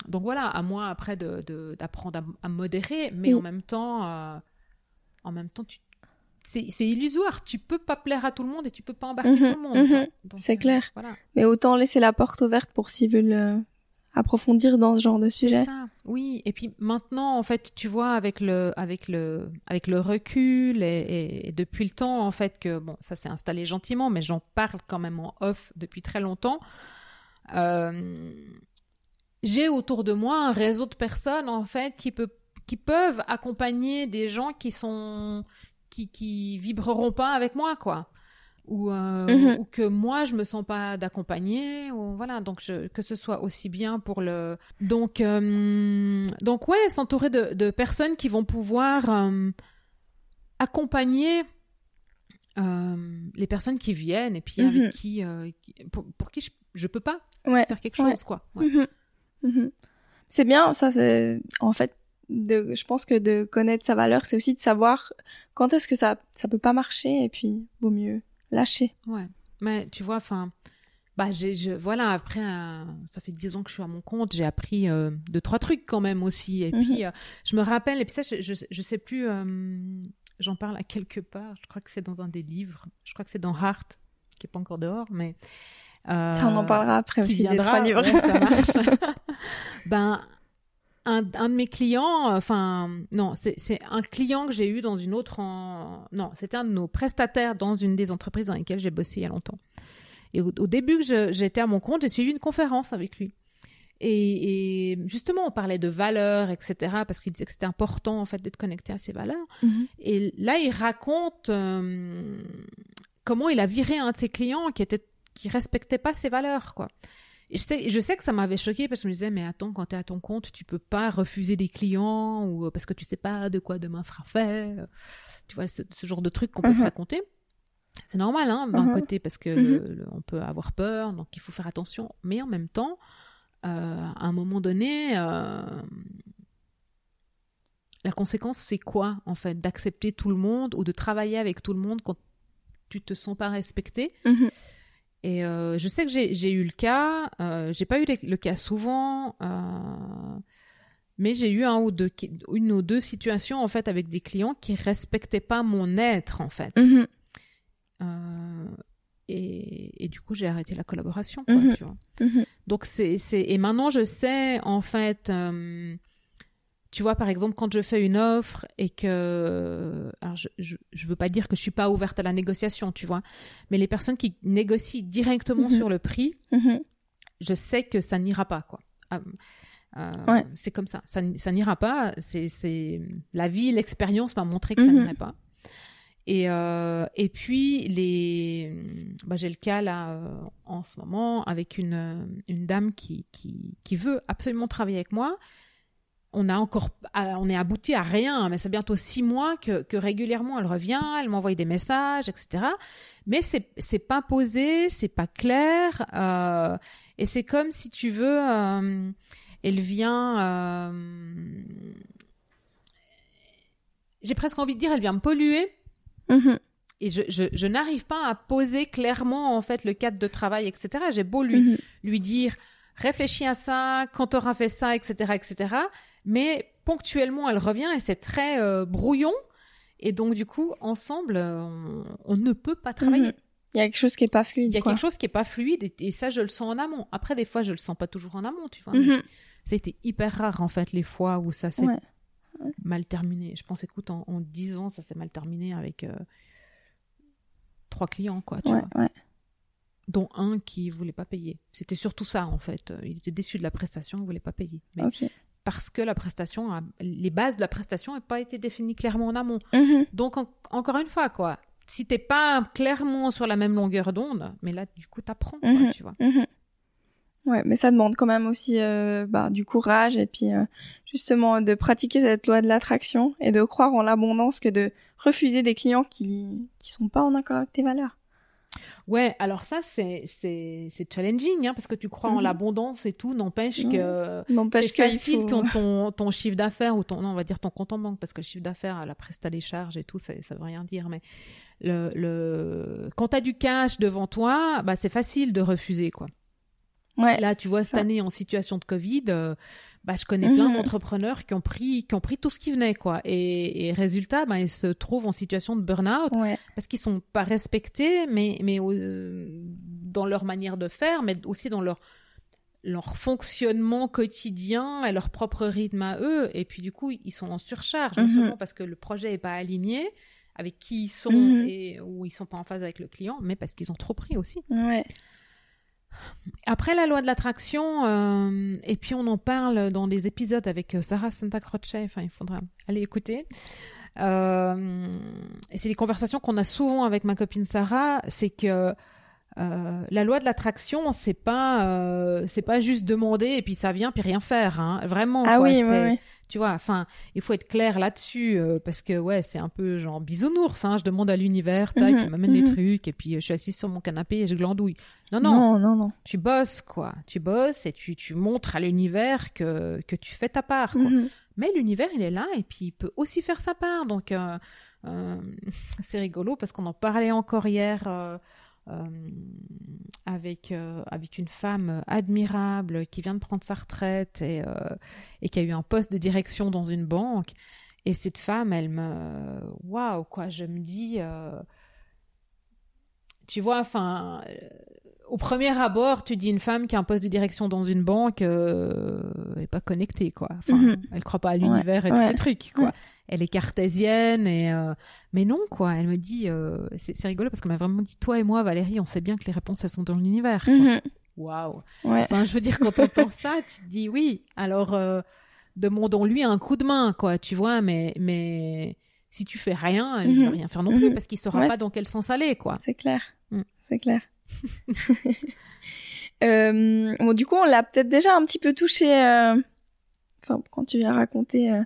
donc voilà à moi après de d'apprendre à, modérer mais en même temps euh, en même temps tu c'est illusoire. Tu peux pas plaire à tout le monde et tu peux pas embarquer mm-hmm. tout le monde. Mm-hmm. C'est clair. Voilà. Mais autant laisser la porte ouverte pour s'ils veulent approfondir dans ce genre de sujet. Ça. Oui, et puis maintenant, en fait, tu vois, avec le, avec le, avec le recul et, depuis le temps, en fait, que bon, ça s'est installé gentiment, mais j'en parle quand même en off depuis très longtemps. Euh, j'ai autour de moi un réseau de personnes, en fait, qui peut, qui peuvent accompagner des gens qui sont, qui, qui vibreront pas avec moi, quoi ou, euh, mhm. ou que moi je me sens pas d'accompagner ou voilà donc je, que ce soit aussi bien pour le donc euh, donc ouais s'entourer de, de, personnes qui vont pouvoir euh, accompagner les personnes qui viennent et puis avec mhm. qui, pour, pour, qui je, je peux pas faire quelque chose quoi mhm. c'est bien ça c'est en fait de, je pense que de connaître sa valeur, c'est aussi de savoir quand est-ce que ça ça peut pas marcher et puis vaut mieux lâcher. Ouais. Mais tu vois, enfin, bah, j'ai, je, voilà, après, ça fait dix ans que je suis à mon compte, j'ai appris euh, deux, trois trucs quand même aussi. Et puis, mhm. euh, je me rappelle, et puis ça, je, je, je sais plus, euh, j'en parle à quelque part, je crois que c'est dans un des livres, je crois que c'est dans Heart, qui est pas encore dehors, mais. ça, on en parlera après aussi, des trois livres. ça marche. ben, un, un, de mes clients, enfin non, c'est un client que j'ai eu dans une autre, non, c'était un de nos prestataires dans une des entreprises dans lesquelles j'ai bossé il y a longtemps. Et au, début que j'étais à mon compte, j'ai suivi une conférence avec lui. Et, et, justement, on parlait de valeurs, etc., parce qu'il disait que c'était important en fait d'être connecté à ses valeurs. Mm-hmm. Et là, il raconte euh, comment il a viré un de ses clients qui était qui respectait pas ses valeurs, quoi. Et je sais, je sais que ça m'avait choqué parce que je me disais, mais attends, quand tu es à ton compte, tu peux pas refuser des clients ou euh, parce que tu sais pas de quoi demain sera fait. Tu vois, ce, genre de trucs qu'on peut se uh-huh. raconter. C'est normal, hein, d'un uh-huh. côté, parce que uh-huh. on peut avoir peur, donc il faut faire attention. Mais en même temps, euh, à un moment donné, euh, la conséquence, c'est quoi, en fait, d'accepter tout le monde ou de travailler avec tout le monde quand tu te sens pas respecté? Et euh, je sais que j'ai eu le cas, euh, j'ai pas eu le cas souvent, euh, mais j'ai eu un ou deux, une ou deux situations en fait avec des clients qui respectaient pas mon être en fait. Mm-hmm. Euh, et, et, du coup j'ai arrêté la collaboration. Quoi, tu vois. Donc c'est et maintenant je sais en fait tu vois, par exemple, quand je fais une offre et que, alors je, je, veux pas dire que je suis pas ouverte à la négociation, tu vois, mais les personnes qui négocient directement mhm. sur le prix, mhm. je sais que ça n'ira pas, quoi. Euh, euh, c'est comme ça, ça, ça n'ira pas. C'est la vie, l'expérience m'a montré que ça mhm. n'irait pas. Et, euh, et puis, les... Bah, j'ai le cas là en ce moment avec une, une dame qui, qui, qui veut absolument travailler avec moi, on a encore, on est abouti à rien, mais c'est bientôt six mois que, régulièrement elle revient, elle m'envoie des messages, etc. Mais c'est c'est pas posé, c'est pas clair, euh, et c'est comme si tu veux, euh, elle vient, euh, j'ai presque envie de dire, elle vient me polluer. Mm-hmm. Et je, je, n'arrive pas à poser clairement en fait le cadre de travail, etc. J'ai beau lui mm-hmm. lui dire réfléchis à ça, quand tu auras fait ça, etc., etc mais ponctuellement elle revient et c'est très euh, brouillon et donc du coup ensemble on, ne peut pas travailler. Mhm. Il y a quelque chose qui est pas fluide. Il y a quelque chose qui est pas fluide et, ça je le sens en amont. Après des fois je le sens pas toujours en amont, tu vois. Ça a été hyper rare en fait les fois où ça s'est mal terminé. Je pense écoute en, dix 10 ans ça s'est mal terminé avec euh, trois clients quoi, tu vois. Dont un qui voulait pas payer. C'était surtout ça en fait. Il était déçu de la prestation, il voulait pas payer. Mais parce que la prestation, les bases de la prestation n'ont pas été définies clairement en amont. Mhm. Donc, encore une fois, quoi, si t'es pas clairement sur la même longueur d'onde, mais là, du coup, t'apprends, apprends, mhm. tu vois. Mhm. Ouais, mais ça demande quand même aussi euh, bah, du courage et puis euh, justement de pratiquer cette loi de l'attraction et de croire en l'abondance que de refuser des clients qui qui sont pas en accord avec tes valeurs. Ouais, alors ça, c'est, c'est, c'est challenging, hein, parce que tu crois en mhm. l'abondance et tout, n'empêche que c'est facile quand ton, ton chiffre d'affaires ou ton, non, on va dire ton compte en banque, parce que le chiffre d'affaires, la presta des charges et tout, ça, ça veut rien dire, mais le, le, quand t'as du cash devant toi, bah, c'est facile de refuser, quoi. Ouais. Là, tu vois, cette année, en situation de Covid, euh, bah, je connais plein mhm. d'entrepreneurs qui ont pris qui ont prit tout ce qui venait quoi et, et résultat bah, ils se trouvent en situation de burn-out parce qu'ils sont pas respectés mais mais euh, dans leur manière de faire mais aussi dans leur leur fonctionnement quotidien et leur propre rythme à eux. Et puis du coup, ils sont en surcharge, non Mhm. parce que le projet n'est pas aligné avec qui ils sont Mhm. et où ils sont pas en phase avec le client, mais parce qu'ils ont trop pris aussi. Ouais. Après la loi de l'attraction, euh, et puis on en parle dans des épisodes avec euh, Sarah Santa Croce, enfin il faudra aller écouter. Euh, et c'est des conversations qu'on a souvent avec ma copine Sarah, c'est que euh, la loi de l'attraction, c'est pas euh, c'est pas juste demander et puis ça vient puis rien faire, hein. vraiment. Ah quoi. oui, ouais, ouais. tu vois, enfin, il faut être clair là-dessus euh, parce que ouais, c'est un peu genre bisounours. Hein, je demande à l'univers, tac, Mhm, il m'amène les mhm. trucs et puis euh, je suis assise sur mon canapé et je glandouille. Non, non, Non, non, non. tu bosses quoi. Tu bosses et tu, tu montres à l'univers que que tu fais ta part. Quoi. Mhm. Mais l'univers, il est là et puis il peut aussi faire sa part. Donc euh, euh, c'est rigolo parce qu'on en parlait encore hier. Euh, avec euh, avec une femme admirable qui vient de prendre sa retraite et euh, et qui a eu un poste de direction dans une banque. Et cette femme elle me waouh quoi je me dis tu vois enfin euh, au premier abord tu dis une femme qui a un poste de direction dans une banque euh, est pas connectée quoi enfin Mhm. elle croit pas à l'univers et tous ouais, ces trucs quoi ouais. elle est cartésienne et euh, mais non quoi elle me dit euh, c'est rigolo parce qu'elle m'a vraiment dit toi et moi Valérie on sait bien que les réponses elles sont dans l'univers. Mhm. waouh Ouais. enfin je veux dire quand t'entends ça tu te dis oui alors euh, demandons-lui un coup de main quoi tu vois mais mais si tu fais rien il va Mhm. rien faire non plus Mhm. parce qu'il saura Ouais, pas dans quel sens aller quoi C'est clair. Mm. C'est clair. Euh, bon, du coup, on l'a peut-être déjà un petit peu touché. euh, Enfin, quand tu viens raconter euh,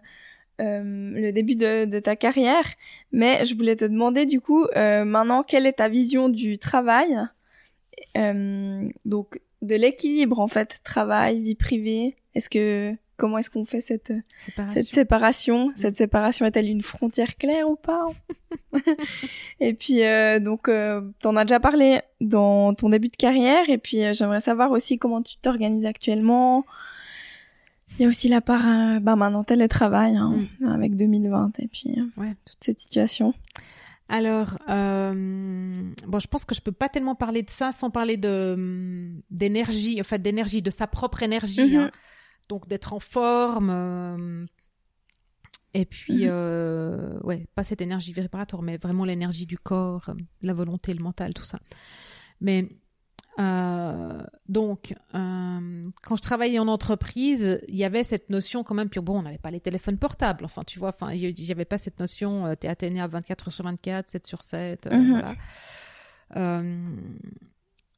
le début de, de ta carrière, mais je voulais te demander du coup, maintenant, quelle est ta vision du travail? Donc, de l'équilibre en fait, travail, vie privée. Est-ce que comment est-ce qu'on fait cette Séparation. cette séparation, cette séparation est-elle une frontière claire ou pas? Et puis euh, donc euh, t'en as déjà parlé dans ton début de carrière et puis euh, j'aimerais savoir aussi comment tu t'organises actuellement. Il y a aussi la part euh, bah maintenant télétravail hein, avec 2020 et puis euh, ouais toute cette situation. Alors, euh, bon, je pense que je peux pas tellement parler de ça sans parler de d'énergie, en fait, d'énergie, de sa propre énergie. Mhm. hein. Donc, d'être en forme. euh, et puis, Mhm. euh, ouais, pas cette énergie vibratoire, mais vraiment l'énergie du corps, la volonté, le mental, tout ça. Mais euh, donc, euh, quand je travaillais en entreprise, il y avait cette notion quand même. Puis bon, on n'avait pas les téléphones portables. Enfin, tu vois, enfin, avait pas cette notion. Euh, T'es atteigné à 24 heures sur 24, 7 sur 7. euh, Mhm. Voilà.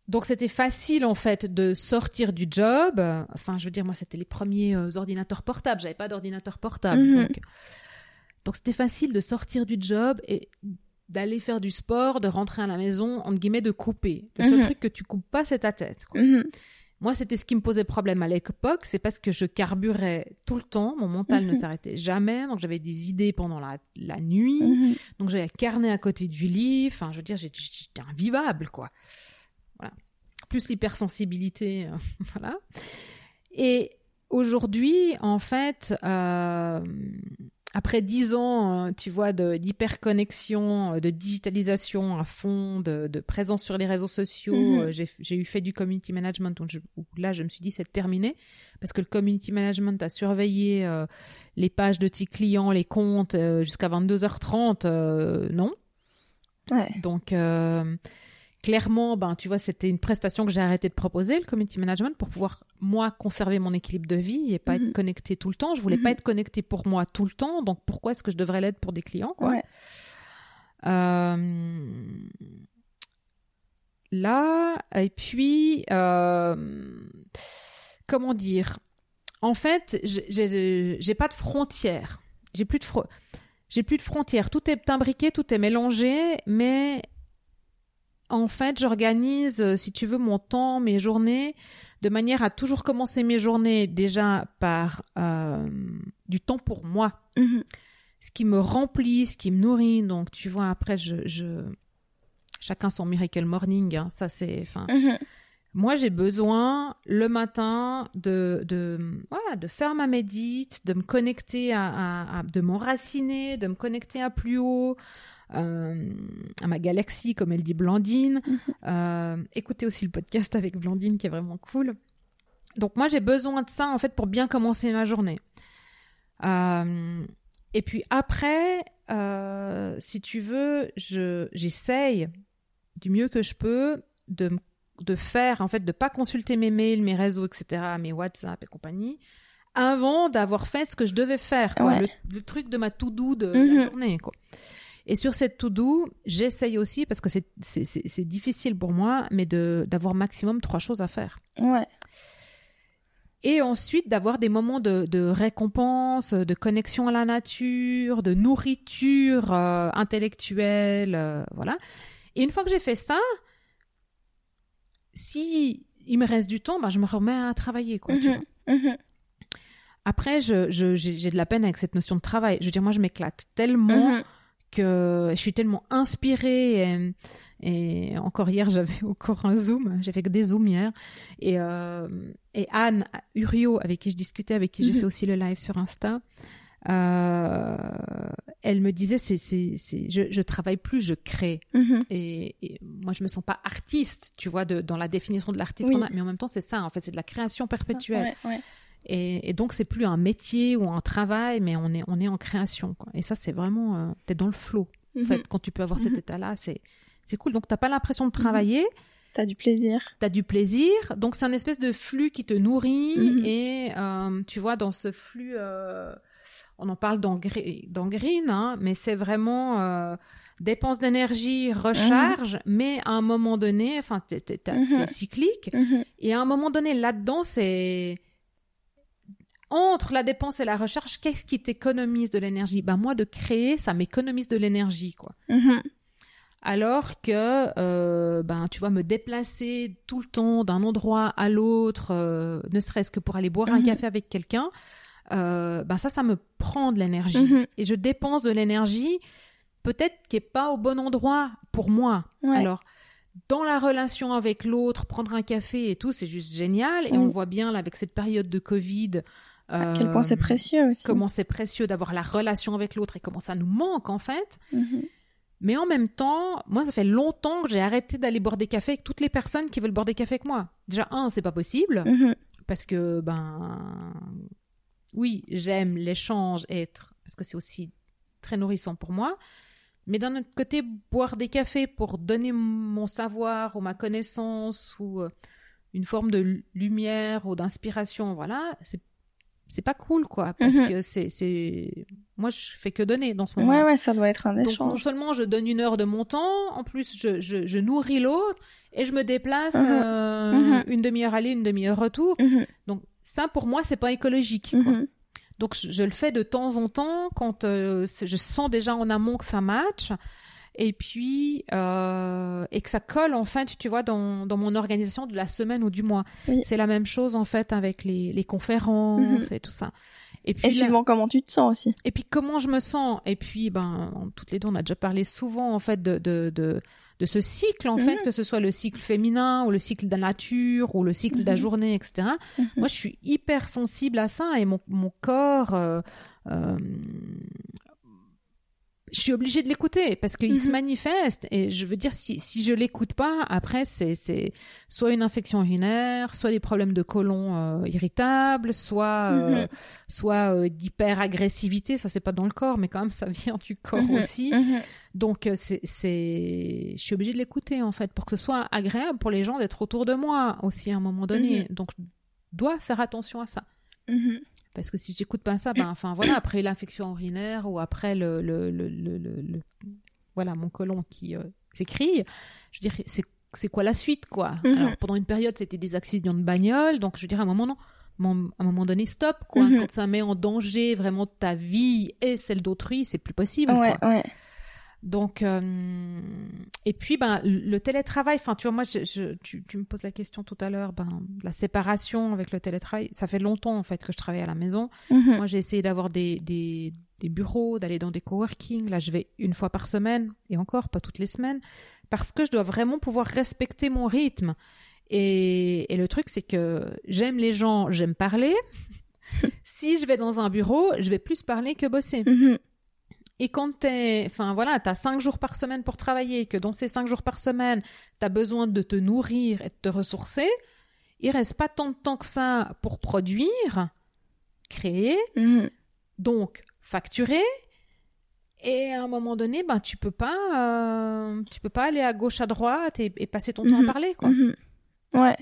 Donc c'était facile en fait de sortir du job. Enfin, je veux dire, moi, c'était les premiers ordinateurs portables. J'avais pas d'ordinateur portable, Mhm. donc c'était facile de sortir du job et d'aller faire du sport, de rentrer à la maison, entre guillemets, de couper. Le seul Mhm. truc que tu coupes pas, c'est ta tête. quoi. Mhm. Moi, c'était ce qui me posait problème à l'époque, c'est parce que je carburais tout le temps, mon mental ne Mhm. s'arrêtait jamais, donc j'avais des idées pendant la, la nuit, donc j'avais un carnet à côté du lit, enfin, je veux dire, j'étais j'étais invivable, quoi. Voilà. Plus l'hypersensibilité, euh, voilà. Et aujourd'hui, en fait, euh, après dix ans, euh, tu vois, de- d'hyperconnexion, euh, de digitalisation à fond, de, de présence sur les réseaux sociaux, Mhm. euh, j'ai eu fait du community management, donc je- où là, je me suis dit, c'est terminé, parce que le community management a surveillé euh, les pages de tes clients, les comptes, euh, jusqu'à 22h30, euh, non. Ouais. Donc, clairement, ben, tu vois, c'était une prestation que j'ai arrêté de proposer, le community management, pour pouvoir, moi, conserver mon équilibre de vie et pas Mhm. être connecté tout le temps. Je voulais Mhm. pas être connecté pour moi tout le temps, donc pourquoi est-ce que je devrais l'être pour des clients, quoi? Ouais. Euh, Là, et puis, euh, comment dire? En fait, j'ai- pas de frontières. J'ai plus de fro- j'ai plus de frontières. Tout est imbriqué, tout est mélangé, mais en fait, j'organise, euh, si tu veux, mon temps, mes journées, de manière à toujours commencer mes journées déjà par euh, du temps pour moi Mhm. ce qui me remplit, ce qui me nourrit. Donc, tu vois, après, je, je... chacun son miracle morning. hein. Ça, c'est. Enfin, Mhm. moi, j'ai besoin le matin de, de, voilà, de faire ma médite, de me connecter à, à- à- de m'enraciner, de me connecter à plus haut. Euh, à ma galaxie, comme elle dit Blandine. Euh, écoutez aussi le podcast avec Blandine qui est vraiment cool. Donc moi j'ai besoin de ça en fait pour bien commencer ma journée. Euh, et puis après, euh, si tu veux, je j'essaye du mieux que je peux de de faire en fait de pas consulter mes mails, mes réseaux, etc., mes WhatsApp et compagnie avant d'avoir fait ce que je devais faire, quoi, Ouais. le, le truc de ma to-do de Mhm. la journée, quoi. Et sur cette to-do, j'essaye aussi, parce que c'est- difficile pour moi, mais d'avoir maximum trois choses à faire. Ouais. Et ensuite d'avoir des moments de, de récompense, de connexion à la nature, de nourriture euh, intellectuelle, euh, voilà. Et une fois que j'ai fait ça, si il me reste du temps, ben, je me remets à travailler, quoi. tu Mhm. vois. Mhm. Après, je, je- j'ai j'ai de la peine avec cette notion de travail. Je veux dire, moi, je m'éclate tellement Mhm. Que je suis tellement inspirée. Et, et encore hier, j'avais encore un Zoom. J'ai fait que des Zooms hier. Et, euh, et Anne Urio, avec qui je discutais, avec qui j'ai Mhm. fait aussi le live sur Insta, euh, elle me disait, c'est, c'est, c'est, je, je travaille plus, je crée. Mhm. Et, et moi, je me sens pas artiste, tu vois, de, dans la définition de l'artiste Oui. qu'on a. Mais en même temps, c'est ça, en fait, c'est de la création perpétuelle. Ouais, ouais. Et, et donc, c'est plus un métier ou un travail, mais on est, on est en création. Quoi. Et ça, c'est vraiment. Euh, T'es dans le flow. En Mhm. fait, quand tu peux avoir cet Mhm. état-là, c'est, c'est cool. Donc, t'as pas l'impression de travailler, T'as du plaisir. t'as du plaisir. Donc, c'est un espèce de flux qui te nourrit. Mhm. Et euh, tu vois, dans ce flux, euh, on en parle dans, Gre- dans Green, hein, mais c'est vraiment. Euh, dépense d'énergie, recharge, mais à un moment donné, enfin, Mhm. c'est cyclique. Mhm. Et à un moment donné, là-dedans, c'est entre la dépense et la recharge, qu'est-ce qui t'économise de l'énergie? Ben moi, de créer, ça m'économise de l'énergie, quoi. Mhm. Alors que, euh, ben, tu vois, me déplacer tout le temps d'un endroit à l'autre, euh, ne serait-ce que pour aller boire un Mhm. café avec quelqu'un, euh, ben ça, ça me prend de l'énergie. Mhm. Et je dépense de l'énergie, peut-être qui est pas au bon endroit pour moi. Ouais. Alors, dans la relation avec l'autre, prendre un café et tout, c'est juste génial. Et on le voit bien là avec cette période de Covid. À quel point c'est euh, précieux aussi. Comment c'est précieux d'avoir la relation avec l'autre et comment ça nous manque en fait. Mhm. Mais en même temps, moi, ça fait longtemps que j'ai arrêté d'aller boire des cafés avec toutes les personnes qui veulent boire des cafés avec moi. Déjà, un, c'est pas possible Mhm. parce que, ben, oui, j'aime l'échange, être, parce que c'est aussi très nourrissant pour moi. Mais d'un autre côté, boire des cafés pour donner mon savoir ou ma connaissance ou euh, une forme de lu- lumière ou d'inspiration, voilà, c'est c'est pas cool quoi parce Mhm. que c'est c'est moi je fais que donner dans ce moment. Ouais, ouais, ça doit être un Donc non échange. seulement je donne une heure de mon temps, en plus je, je, je nourris l'autre et je me déplace Mhm. euh, Mhm. une demi-heure aller, une demi-heure retour. Donc ça pour moi c'est pas écologique. quoi. Donc je, je le fais de temps en temps quand euh, je sens déjà en amont que ça match et puis euh, et que ça colle en fait tu vois dans, dans mon organisation de la semaine ou du mois. Oui. C'est la même chose en fait avec les, les conférences et tout ça. Et puis Et là- suivant comment tu te sens aussi. et puis comment je me sens? Et puis ben toutes les deux on a déjà parlé souvent en fait de de de, de ce cycle en Mhm. fait que ce soit le cycle féminin ou le cycle de la nature ou le cycle de la Mhm. journée etc Mhm. moi je suis hyper sensible à ça et mon mon corps euh, euh, je suis obligée de l'écouter parce qu'il se Mhm. manifeste et je veux dire si si je l'écoute pas après c'est soit une infection urinaire soit des problèmes de côlon euh, irritable soit euh, Mhm. soit euh, d'hyper agressivité ça c'est pas dans le corps mais quand même ça vient du corps Mhm. aussi donc euh, c'est je suis obligée de l'écouter en fait pour que ce soit agréable pour les gens d'être autour de moi aussi à un moment donné donc je dois faire attention à ça. Parce que si j'écoute pas ça ben enfin voilà après l'infection urinaire ou après le le, le, le, voilà mon côlon qui euh, s'écrie je veux dire c'est c'est quoi la suite quoi? Mhm. alors pendant une période c'était des accidents de bagnole donc je dire à un moment non mon- à un moment donné stop quoi Mhm. quand ça met en danger vraiment ta vie et celle d'autrui c'est plus possible Ouais, quoi. ouais. Donc, euh, et puis, ben, le télétravail, enfin, tu vois, moi, je, je- tu, tu me poses la question tout à l'heure, ben, de la séparation avec le télétravail, ça fait longtemps, en fait, que je travaille à la maison. Mhm. Moi, j'ai essayé d'avoir des, des, des bureaux, d'aller dans des coworking. Là, je vais une fois par semaine, et encore, pas toutes les semaines, parce que je dois vraiment pouvoir respecter mon rythme. Et, et le truc, c'est que j'aime les gens, j'aime parler. si je vais dans un bureau, je vais plus parler que bosser. Mhm. Et quand t'es, enfin voilà, t'as cinq jours par semaine pour travailler, que dans ces cinq jours par semaine, t'as besoin de te nourrir et de te ressourcer, il reste pas tant de temps que ça pour produire, créer, Mhm. donc facturer. Et à un moment donné, ben tu peux pas, euh, tu peux pas aller à gauche à droite et, et passer ton temps Mhm. à parler quoi. Mhm. Ouais.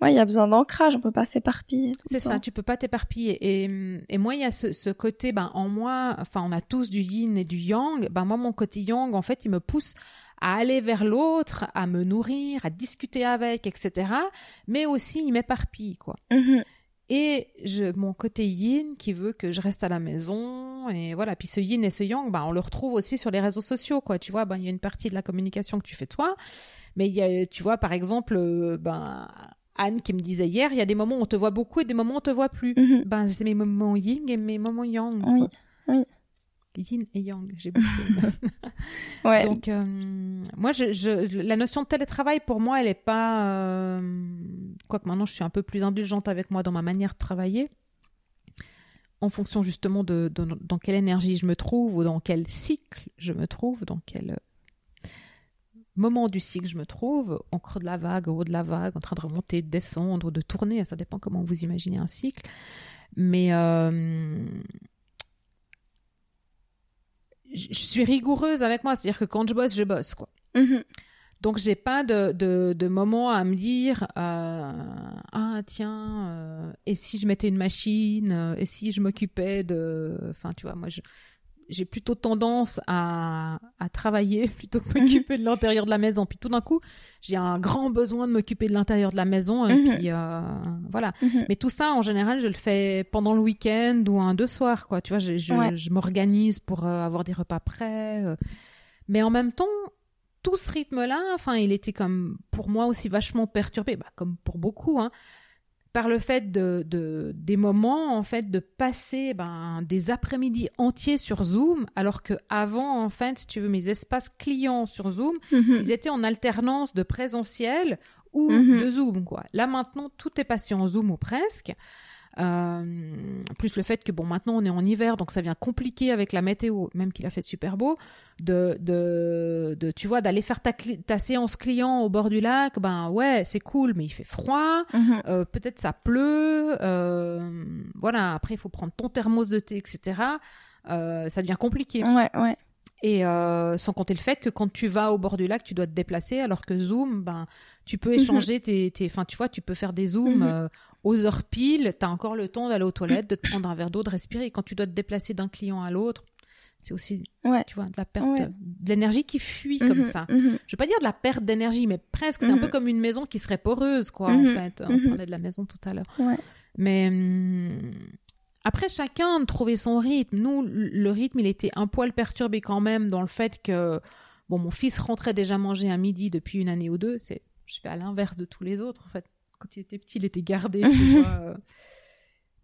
Ouais, il y a besoin d'ancrage, on peut pas s'éparpiller. C'est ça, tu peux pas t'éparpiller. Et, et moi, il y a ce, ce côté, ben, en moi, enfin, on a tous du yin et du yang. Ben, moi, mon côté yang, en fait, il me pousse à aller vers l'autre, à me nourrir, à discuter avec, etc. Mais aussi, il m'éparpille, quoi. Mhm. Et je, mon côté yin qui veut que je reste à la maison. Et voilà. Puis ce yin et ce yang, ben, on le retrouve aussi sur les réseaux sociaux, quoi. Tu vois, ben, il y a une partie de la communication que tu fais toi. Mais il y a, tu vois, par exemple, euh, ben, Anne qui me disait hier, il y a des moments où on te voit beaucoup et des moments où on te voit plus. Mhm. Ben, c'est mes moments yin et mes moments yang. Oui, quoi. oui. Yin et yang, j'ai beaucoup. Ouais. Donc, euh, moi, je, je, la notion de télétravail, pour moi, elle est pas. Euh, quoique maintenant, je suis un peu plus indulgente avec moi dans ma manière de travailler, en fonction justement de, de- dans quelle énergie je me trouve ou dans quel cycle je me trouve, dans quel euh, moment du cycle je me trouve, au creux de la vague, au haut de la vague, en train de remonter, de descendre ou de tourner, ça dépend comment vous imaginez un cycle. Mais euh, je suis rigoureuse avec moi, c'est-à-dire que quand je bosse, je bosse, quoi. Mhm. Donc j'ai pas de, de, de moment à me dire euh, ah tiens euh, et si je mettais une machine et si je m'occupais de enfin tu vois moi je j'ai plutôt tendance à, à travailler plutôt que m'occuper de l'intérieur de la maison puis tout d'un coup j'ai un grand besoin de m'occuper de l'intérieur de la maison et Mhm. puis euh, voilà Mhm. mais tout ça en général je le fais pendant le week-end ou un deux soirs quoi tu vois je, je, Ouais. je m'organise pour euh, avoir des repas prêts euh. mais en même temps tout ce rythme-là, enfin, il était comme pour moi aussi vachement perturbé, bah, comme pour beaucoup, hein, par le fait de, de des moments en fait de passer ben, des après-midi entiers sur Zoom, alors que avant en fait, si tu veux, mes espaces clients sur Zoom, Mhm. ils étaient en alternance de présentiel ou Mhm. de Zoom, quoi. Là maintenant, tout est passé en Zoom ou presque. Euh, plus le fait que bon maintenant on est en hiver donc ça vient compliqué avec la météo même qu'il a fait super beau de de, de tu vois d'aller faire ta, ta séance client au bord du lac ben ouais c'est cool mais il fait froid Mhm. euh, peut-être ça pleut euh, voilà après il faut prendre ton thermos de thé etc Euh, ça devient compliqué Ouais, ouais. Et euh, sans compter le fait que quand tu vas au bord du lac, tu dois te déplacer, alors que Zoom, ben, tu peux échanger tes, tes, enfin, tu vois, tu peux faire des zooms Mhm. euh, aux heures pile. T'as encore le temps d'aller aux toilettes, de te prendre un verre d'eau, de respirer. Et quand tu dois te déplacer d'un client à l'autre, c'est aussi, Ouais. tu vois, de la perte, Ouais. de l'énergie qui fuit comme Mhm. ça. Mhm. Je veux pas dire de la perte d'énergie, mais presque. C'est un Mhm. peu comme une maison qui serait poreuse, quoi, en Mhm. fait. On Mhm. parlait de la maison tout à l'heure. Ouais. Mais hum, après, chacun de trouver son rythme. Nous, le rythme, il était un poil perturbé quand même dans le fait que, bon, mon fils rentrait déjà manger à midi depuis une année ou deux. C'est, je fais à l'inverse de tous les autres, en fait. Quand il était petit, il était gardé, tu vois, euh,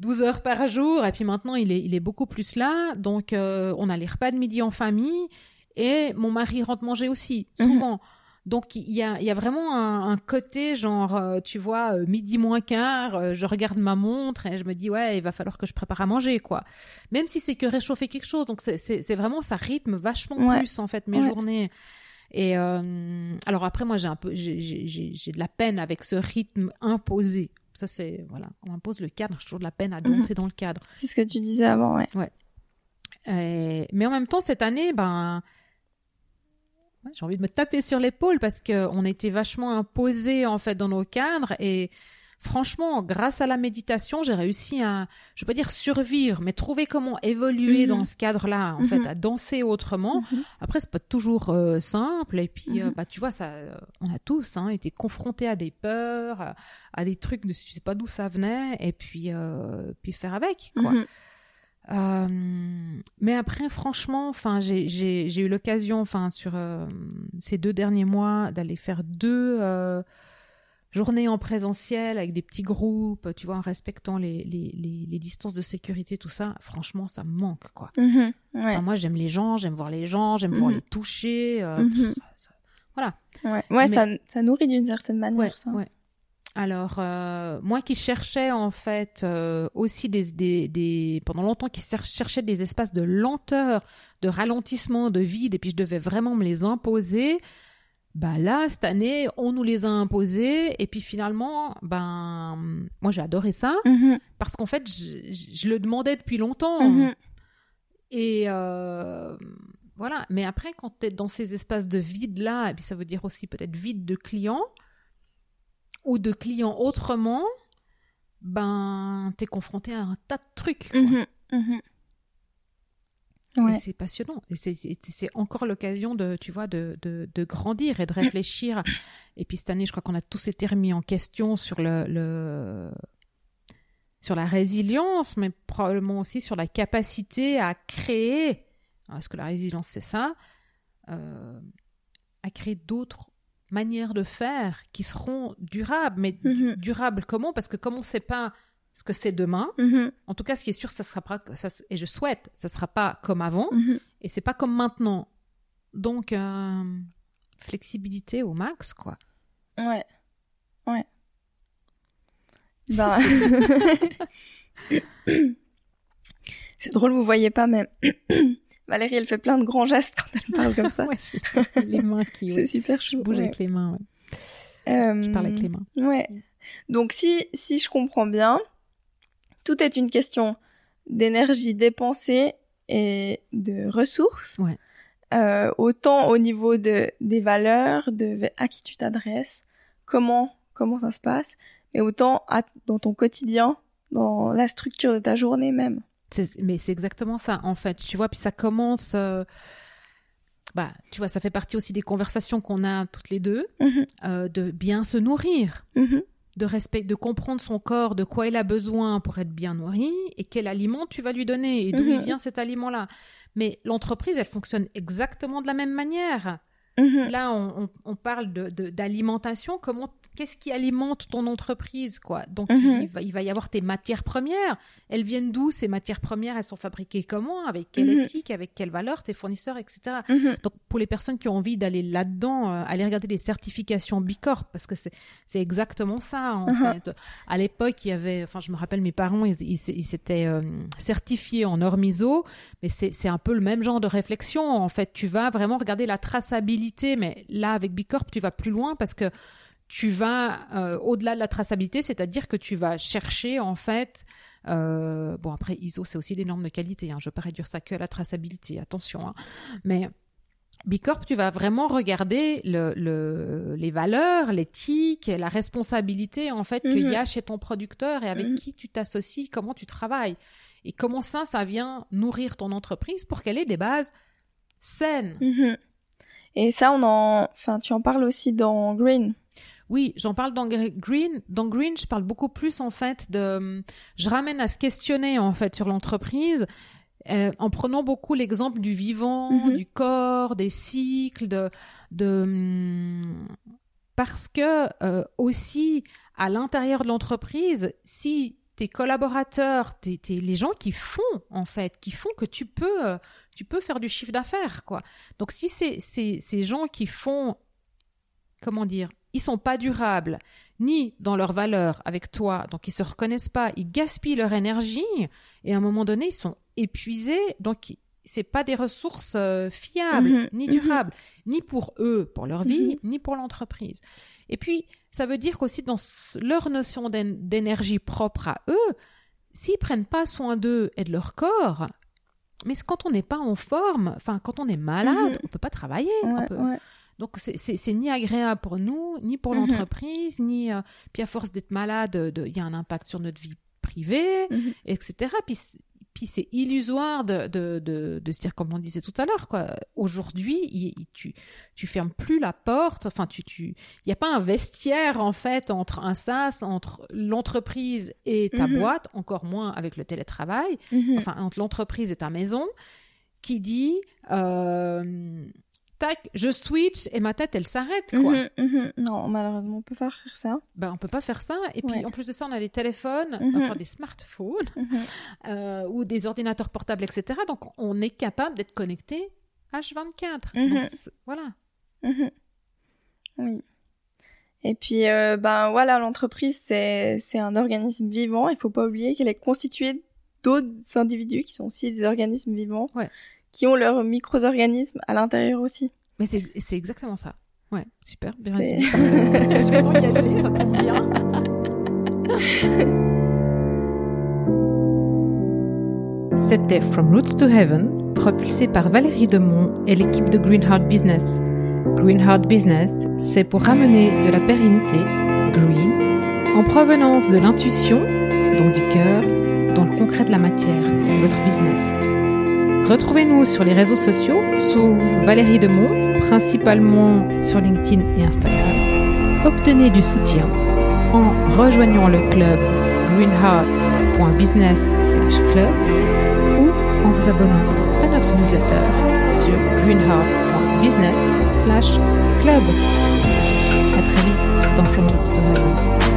12 heures par jour. Et puis maintenant, il est, il est beaucoup plus là. Donc, euh, on a les repas de midi en famille. Et mon mari rentre manger aussi, souvent. Donc il y a, il y a vraiment un, un côté genre, euh, tu vois, euh, midi moins quart, euh, je regarde ma montre et je me dis ouais, il va falloir que je prépare à manger quoi. Même si c'est que réchauffer quelque chose, donc c'est- vraiment ça rythme vachement Ouais. plus en fait mes Ouais. journées. Et euh, alors après moi j'ai un peu, j'ai- j'ai j'ai- j'ai de la peine avec ce rythme imposé. Ça c'est voilà, on impose le cadre, j'ai toujours de la peine à Mhm. danser dans le cadre. C'est ce que tu disais avant, ouais. Et- mais en même temps, cette année, ben, ouais, j'ai envie de me taper sur l'épaule parce que on était vachement imposés en fait dans nos cadres et franchement, grâce à la méditation, j'ai réussi à, je veux pas dire survivre, mais trouver comment évoluer Mhm. dans ce cadre-là, en Mhm. fait, à danser autrement. Mhm. Après, c'est pas toujours euh, simple. Et puis, euh, Mhm. bah, tu vois, ça, euh, on a tous hein, été confrontés à des peurs, à, à des trucs, de, tu sais pas d'où ça venait, et puis, euh, puis faire avec, quoi. Mais après, franchement, enfin, j'ai eu l'occasion, enfin, sur euh, ces deux derniers mois, d'aller faire deux euh, journées en présentiel avec des petits groupes, tu vois, en respectant les les, les, les distances de sécurité, tout ça. Franchement, ça me manque, quoi. Mhm. Ouais. Enfin, moi, j'aime les gens, j'aime voir les gens, j'aime voir Mhm. les toucher. euh, Mhm. ça- ça- Voilà. Ouais, ouais Mais- ça, ça nourrit d'une certaine manière, Ouais, ça. ouais. Alors, euh, moi qui cherchais en fait euh, aussi des, des, des pendant longtemps qui cherchais des espaces de lenteur, de ralentissement, de vide, et puis je devais vraiment me les imposer. bah là cette année on nous les a imposés et puis finalement ben moi j'ai adoré ça Mhm. parce qu'en fait je, je- je le demandais depuis longtemps Mhm. et euh, voilà mais après quand tu es dans ces espaces de vide là et puis ça veut dire aussi peut-être vide de clients ou de clients autrement ben t'es confronté à un tas de trucs quoi. Mhm. Mhm. Ouais. c'est passionnant. Et c'est- encore l'occasion de, tu vois, de, de, de grandir et de réfléchir. Et puis cette année, je crois qu'on a tous été remis en question sur le, le sur la résilience, mais probablement aussi sur la capacité à créer. Parce que la résilience, c'est ça, euh, à créer d'autres manières de faire qui seront durables. Mais Mhm. durables comment? Parce que comme on ne sait pas ce que c'est demain, Mhm. en tout cas, ce qui est sûr, ça sera pas, ça, et je souhaite, ça sera pas comme avant, Mhm. et c'est pas comme maintenant. Donc, euh, flexibilité au max, quoi. Ouais. Ouais. Ben... c'est drôle, vous voyez pas, mais Valérie, elle fait plein de grands gestes quand elle parle comme ça. Ouais, les mains qui, C'est ouais. super je chou. bouge ouais. avec les mains. Euh, Je parle avec les mains. Ouais. Donc si si je comprends bien, tout est une question d'énergie dépensée et de ressources. Ouais. Euh, autant au niveau de des valeurs, de à qui tu t'adresses, comment comment ça se passe, mais autant à- dans ton quotidien, dans la structure de ta journée même. Mais c'est exactement ça, en fait. Tu vois, puis ça commence. euh, Bah, tu vois, ça fait partie aussi des conversations qu'on a toutes les deux, Mhm, euh, de bien se nourrir. mhm, de respect, de comprendre son corps, de quoi il a besoin pour être bien nourri et quel aliment tu vas lui donner et d'où Mhm. vient cet aliment-là. Mais l'entreprise, elle fonctionne exactement de la même manière. Là, on, on- on parle de- de- d'alimentation. Comment, qu'est-ce qui alimente ton entreprise, quoi? Donc, Mhm. il, va, il va y avoir tes matières premières. Elles viennent d'où ces matières premières? Elles sont fabriquées comment? Avec quelle Mhm. éthique? Avec quelle valeur? Tes fournisseurs, etc. mhm. Donc, pour les personnes qui ont envie d'aller là-dedans, euh, aller regarder les certifications Bicorp, parce que c'est exactement ça, en Uh-huh. fait. À l'époque, il y avait, enfin, je me rappelle, mes parents, ils s'étaient euh, certifiés en normes ISO, mais c'est c'est un peu le même genre de réflexion. En fait, tu vas vraiment regarder la traçabilité, mais là, avec Bicorp, tu vas plus loin parce que tu vas euh, au-delà de la traçabilité, c'est-à-dire que tu vas chercher, en fait, euh, bon, après, ISO, c'est aussi des normes de qualité. Hein, je ne veux pas réduire ça que à la traçabilité, attention. hein. Mais Bicorp, tu vas vraiment regarder le, le- les valeurs, l'éthique, la responsabilité en fait qu'il Mhm. y a chez ton producteur et avec Mhm. qui tu t'associes, comment tu travailles. Et comment ça, ça vient nourrir ton entreprise pour qu'elle ait des bases saines. Mhm. Et ça, on en, enfin, tu en parles aussi dans Green. Oui, j'en parle dans Gre- Green. Dans Green, je parle beaucoup plus en fait de. Je ramène à se questionner en fait sur l'entreprise. euh, en prenant beaucoup l'exemple du vivant, Mhm. du corps, des cycles, de, de hum, parce que euh, aussi à l'intérieur de l'entreprise, si tes collaborateurs, les gens qui font en fait, qui font que tu peux, euh, tu peux faire du chiffre d'affaires quoi. Donc si c'est- ces gens qui font, comment dire, ils sont pas durables ni dans leurs valeurs avec toi, donc ils se reconnaissent pas, ils gaspillent leur énergie et à un moment donné ils sont épuisés, donc c'est pas des ressources euh, fiables Mhm, ni mhm. durables, ni pour eux, pour leur vie, ni pour l'entreprise. Et puis ça veut dire qu'aussi dans leur notion d'én- d'énergie propre à eux, s'ils prennent pas soin d'eux et de leur corps, mais quand on n'est pas en forme, enfin quand on est malade, Mhm. on peut pas travailler. on Ouais, peut- ouais. Donc c'est- ni agréable pour nous, ni pour Mhm. l'entreprise, ni euh, puis à force d'être malade, de- il y a un impact sur notre vie privée, Mhm. etc. Puis puis c'est illusoire de, de, de, de se dire comme on disait tout à l'heure quoi. Aujourd'hui, tu tu fermes plus la porte. Enfin, tu tu il y a pas un vestiaire en fait entre un sas entre l'entreprise et ta Mhm. boîte, encore moins avec le télétravail enfin entre l'entreprise et ta maison, qui dit euh, tac, je switch et ma tête elle s'arrête quoi. Mhm, mhm. Non, malheureusement, on peut pas faire ça. Ben on peut pas faire ça. Et puis Ouais. en plus de ça, on a des téléphones, Mhm. enfin des smartphones euh, ou des ordinateurs portables, etc. Donc on est capable d'être connecté H24. Mhm. Donc, c'est- voilà. Oui. Et puis, euh, ben voilà, l'entreprise, c'est c'est un organisme vivant. Il faut pas oublier qu'elle est constituée d'autres individus qui sont aussi des organismes vivants, Ouais. Qui ont leurs micro-organismes à l'intérieur aussi. Mais c'est c'est exactement ça. Ouais, super, bien résumé. Je vais t'engager, ça tombe bien. C'était From Roots to Heaven, propulsé par Valérie Demont et l'équipe de Greenheart Business. Greenheart Business, c'est pour ramener de la pérennité, green, en provenance de l'intuition, donc du cœur, dans le concret de la matière, votre business. Retrouvez-nous sur les réseaux sociaux sous Valérie Demont, principalement sur LinkedIn et Instagram. Obtenez du soutien en rejoignant le club greenheart.business/club ou en vous abonnant à notre newsletter sur greenheart.business/club. À très vite dans From Roots to Heaven.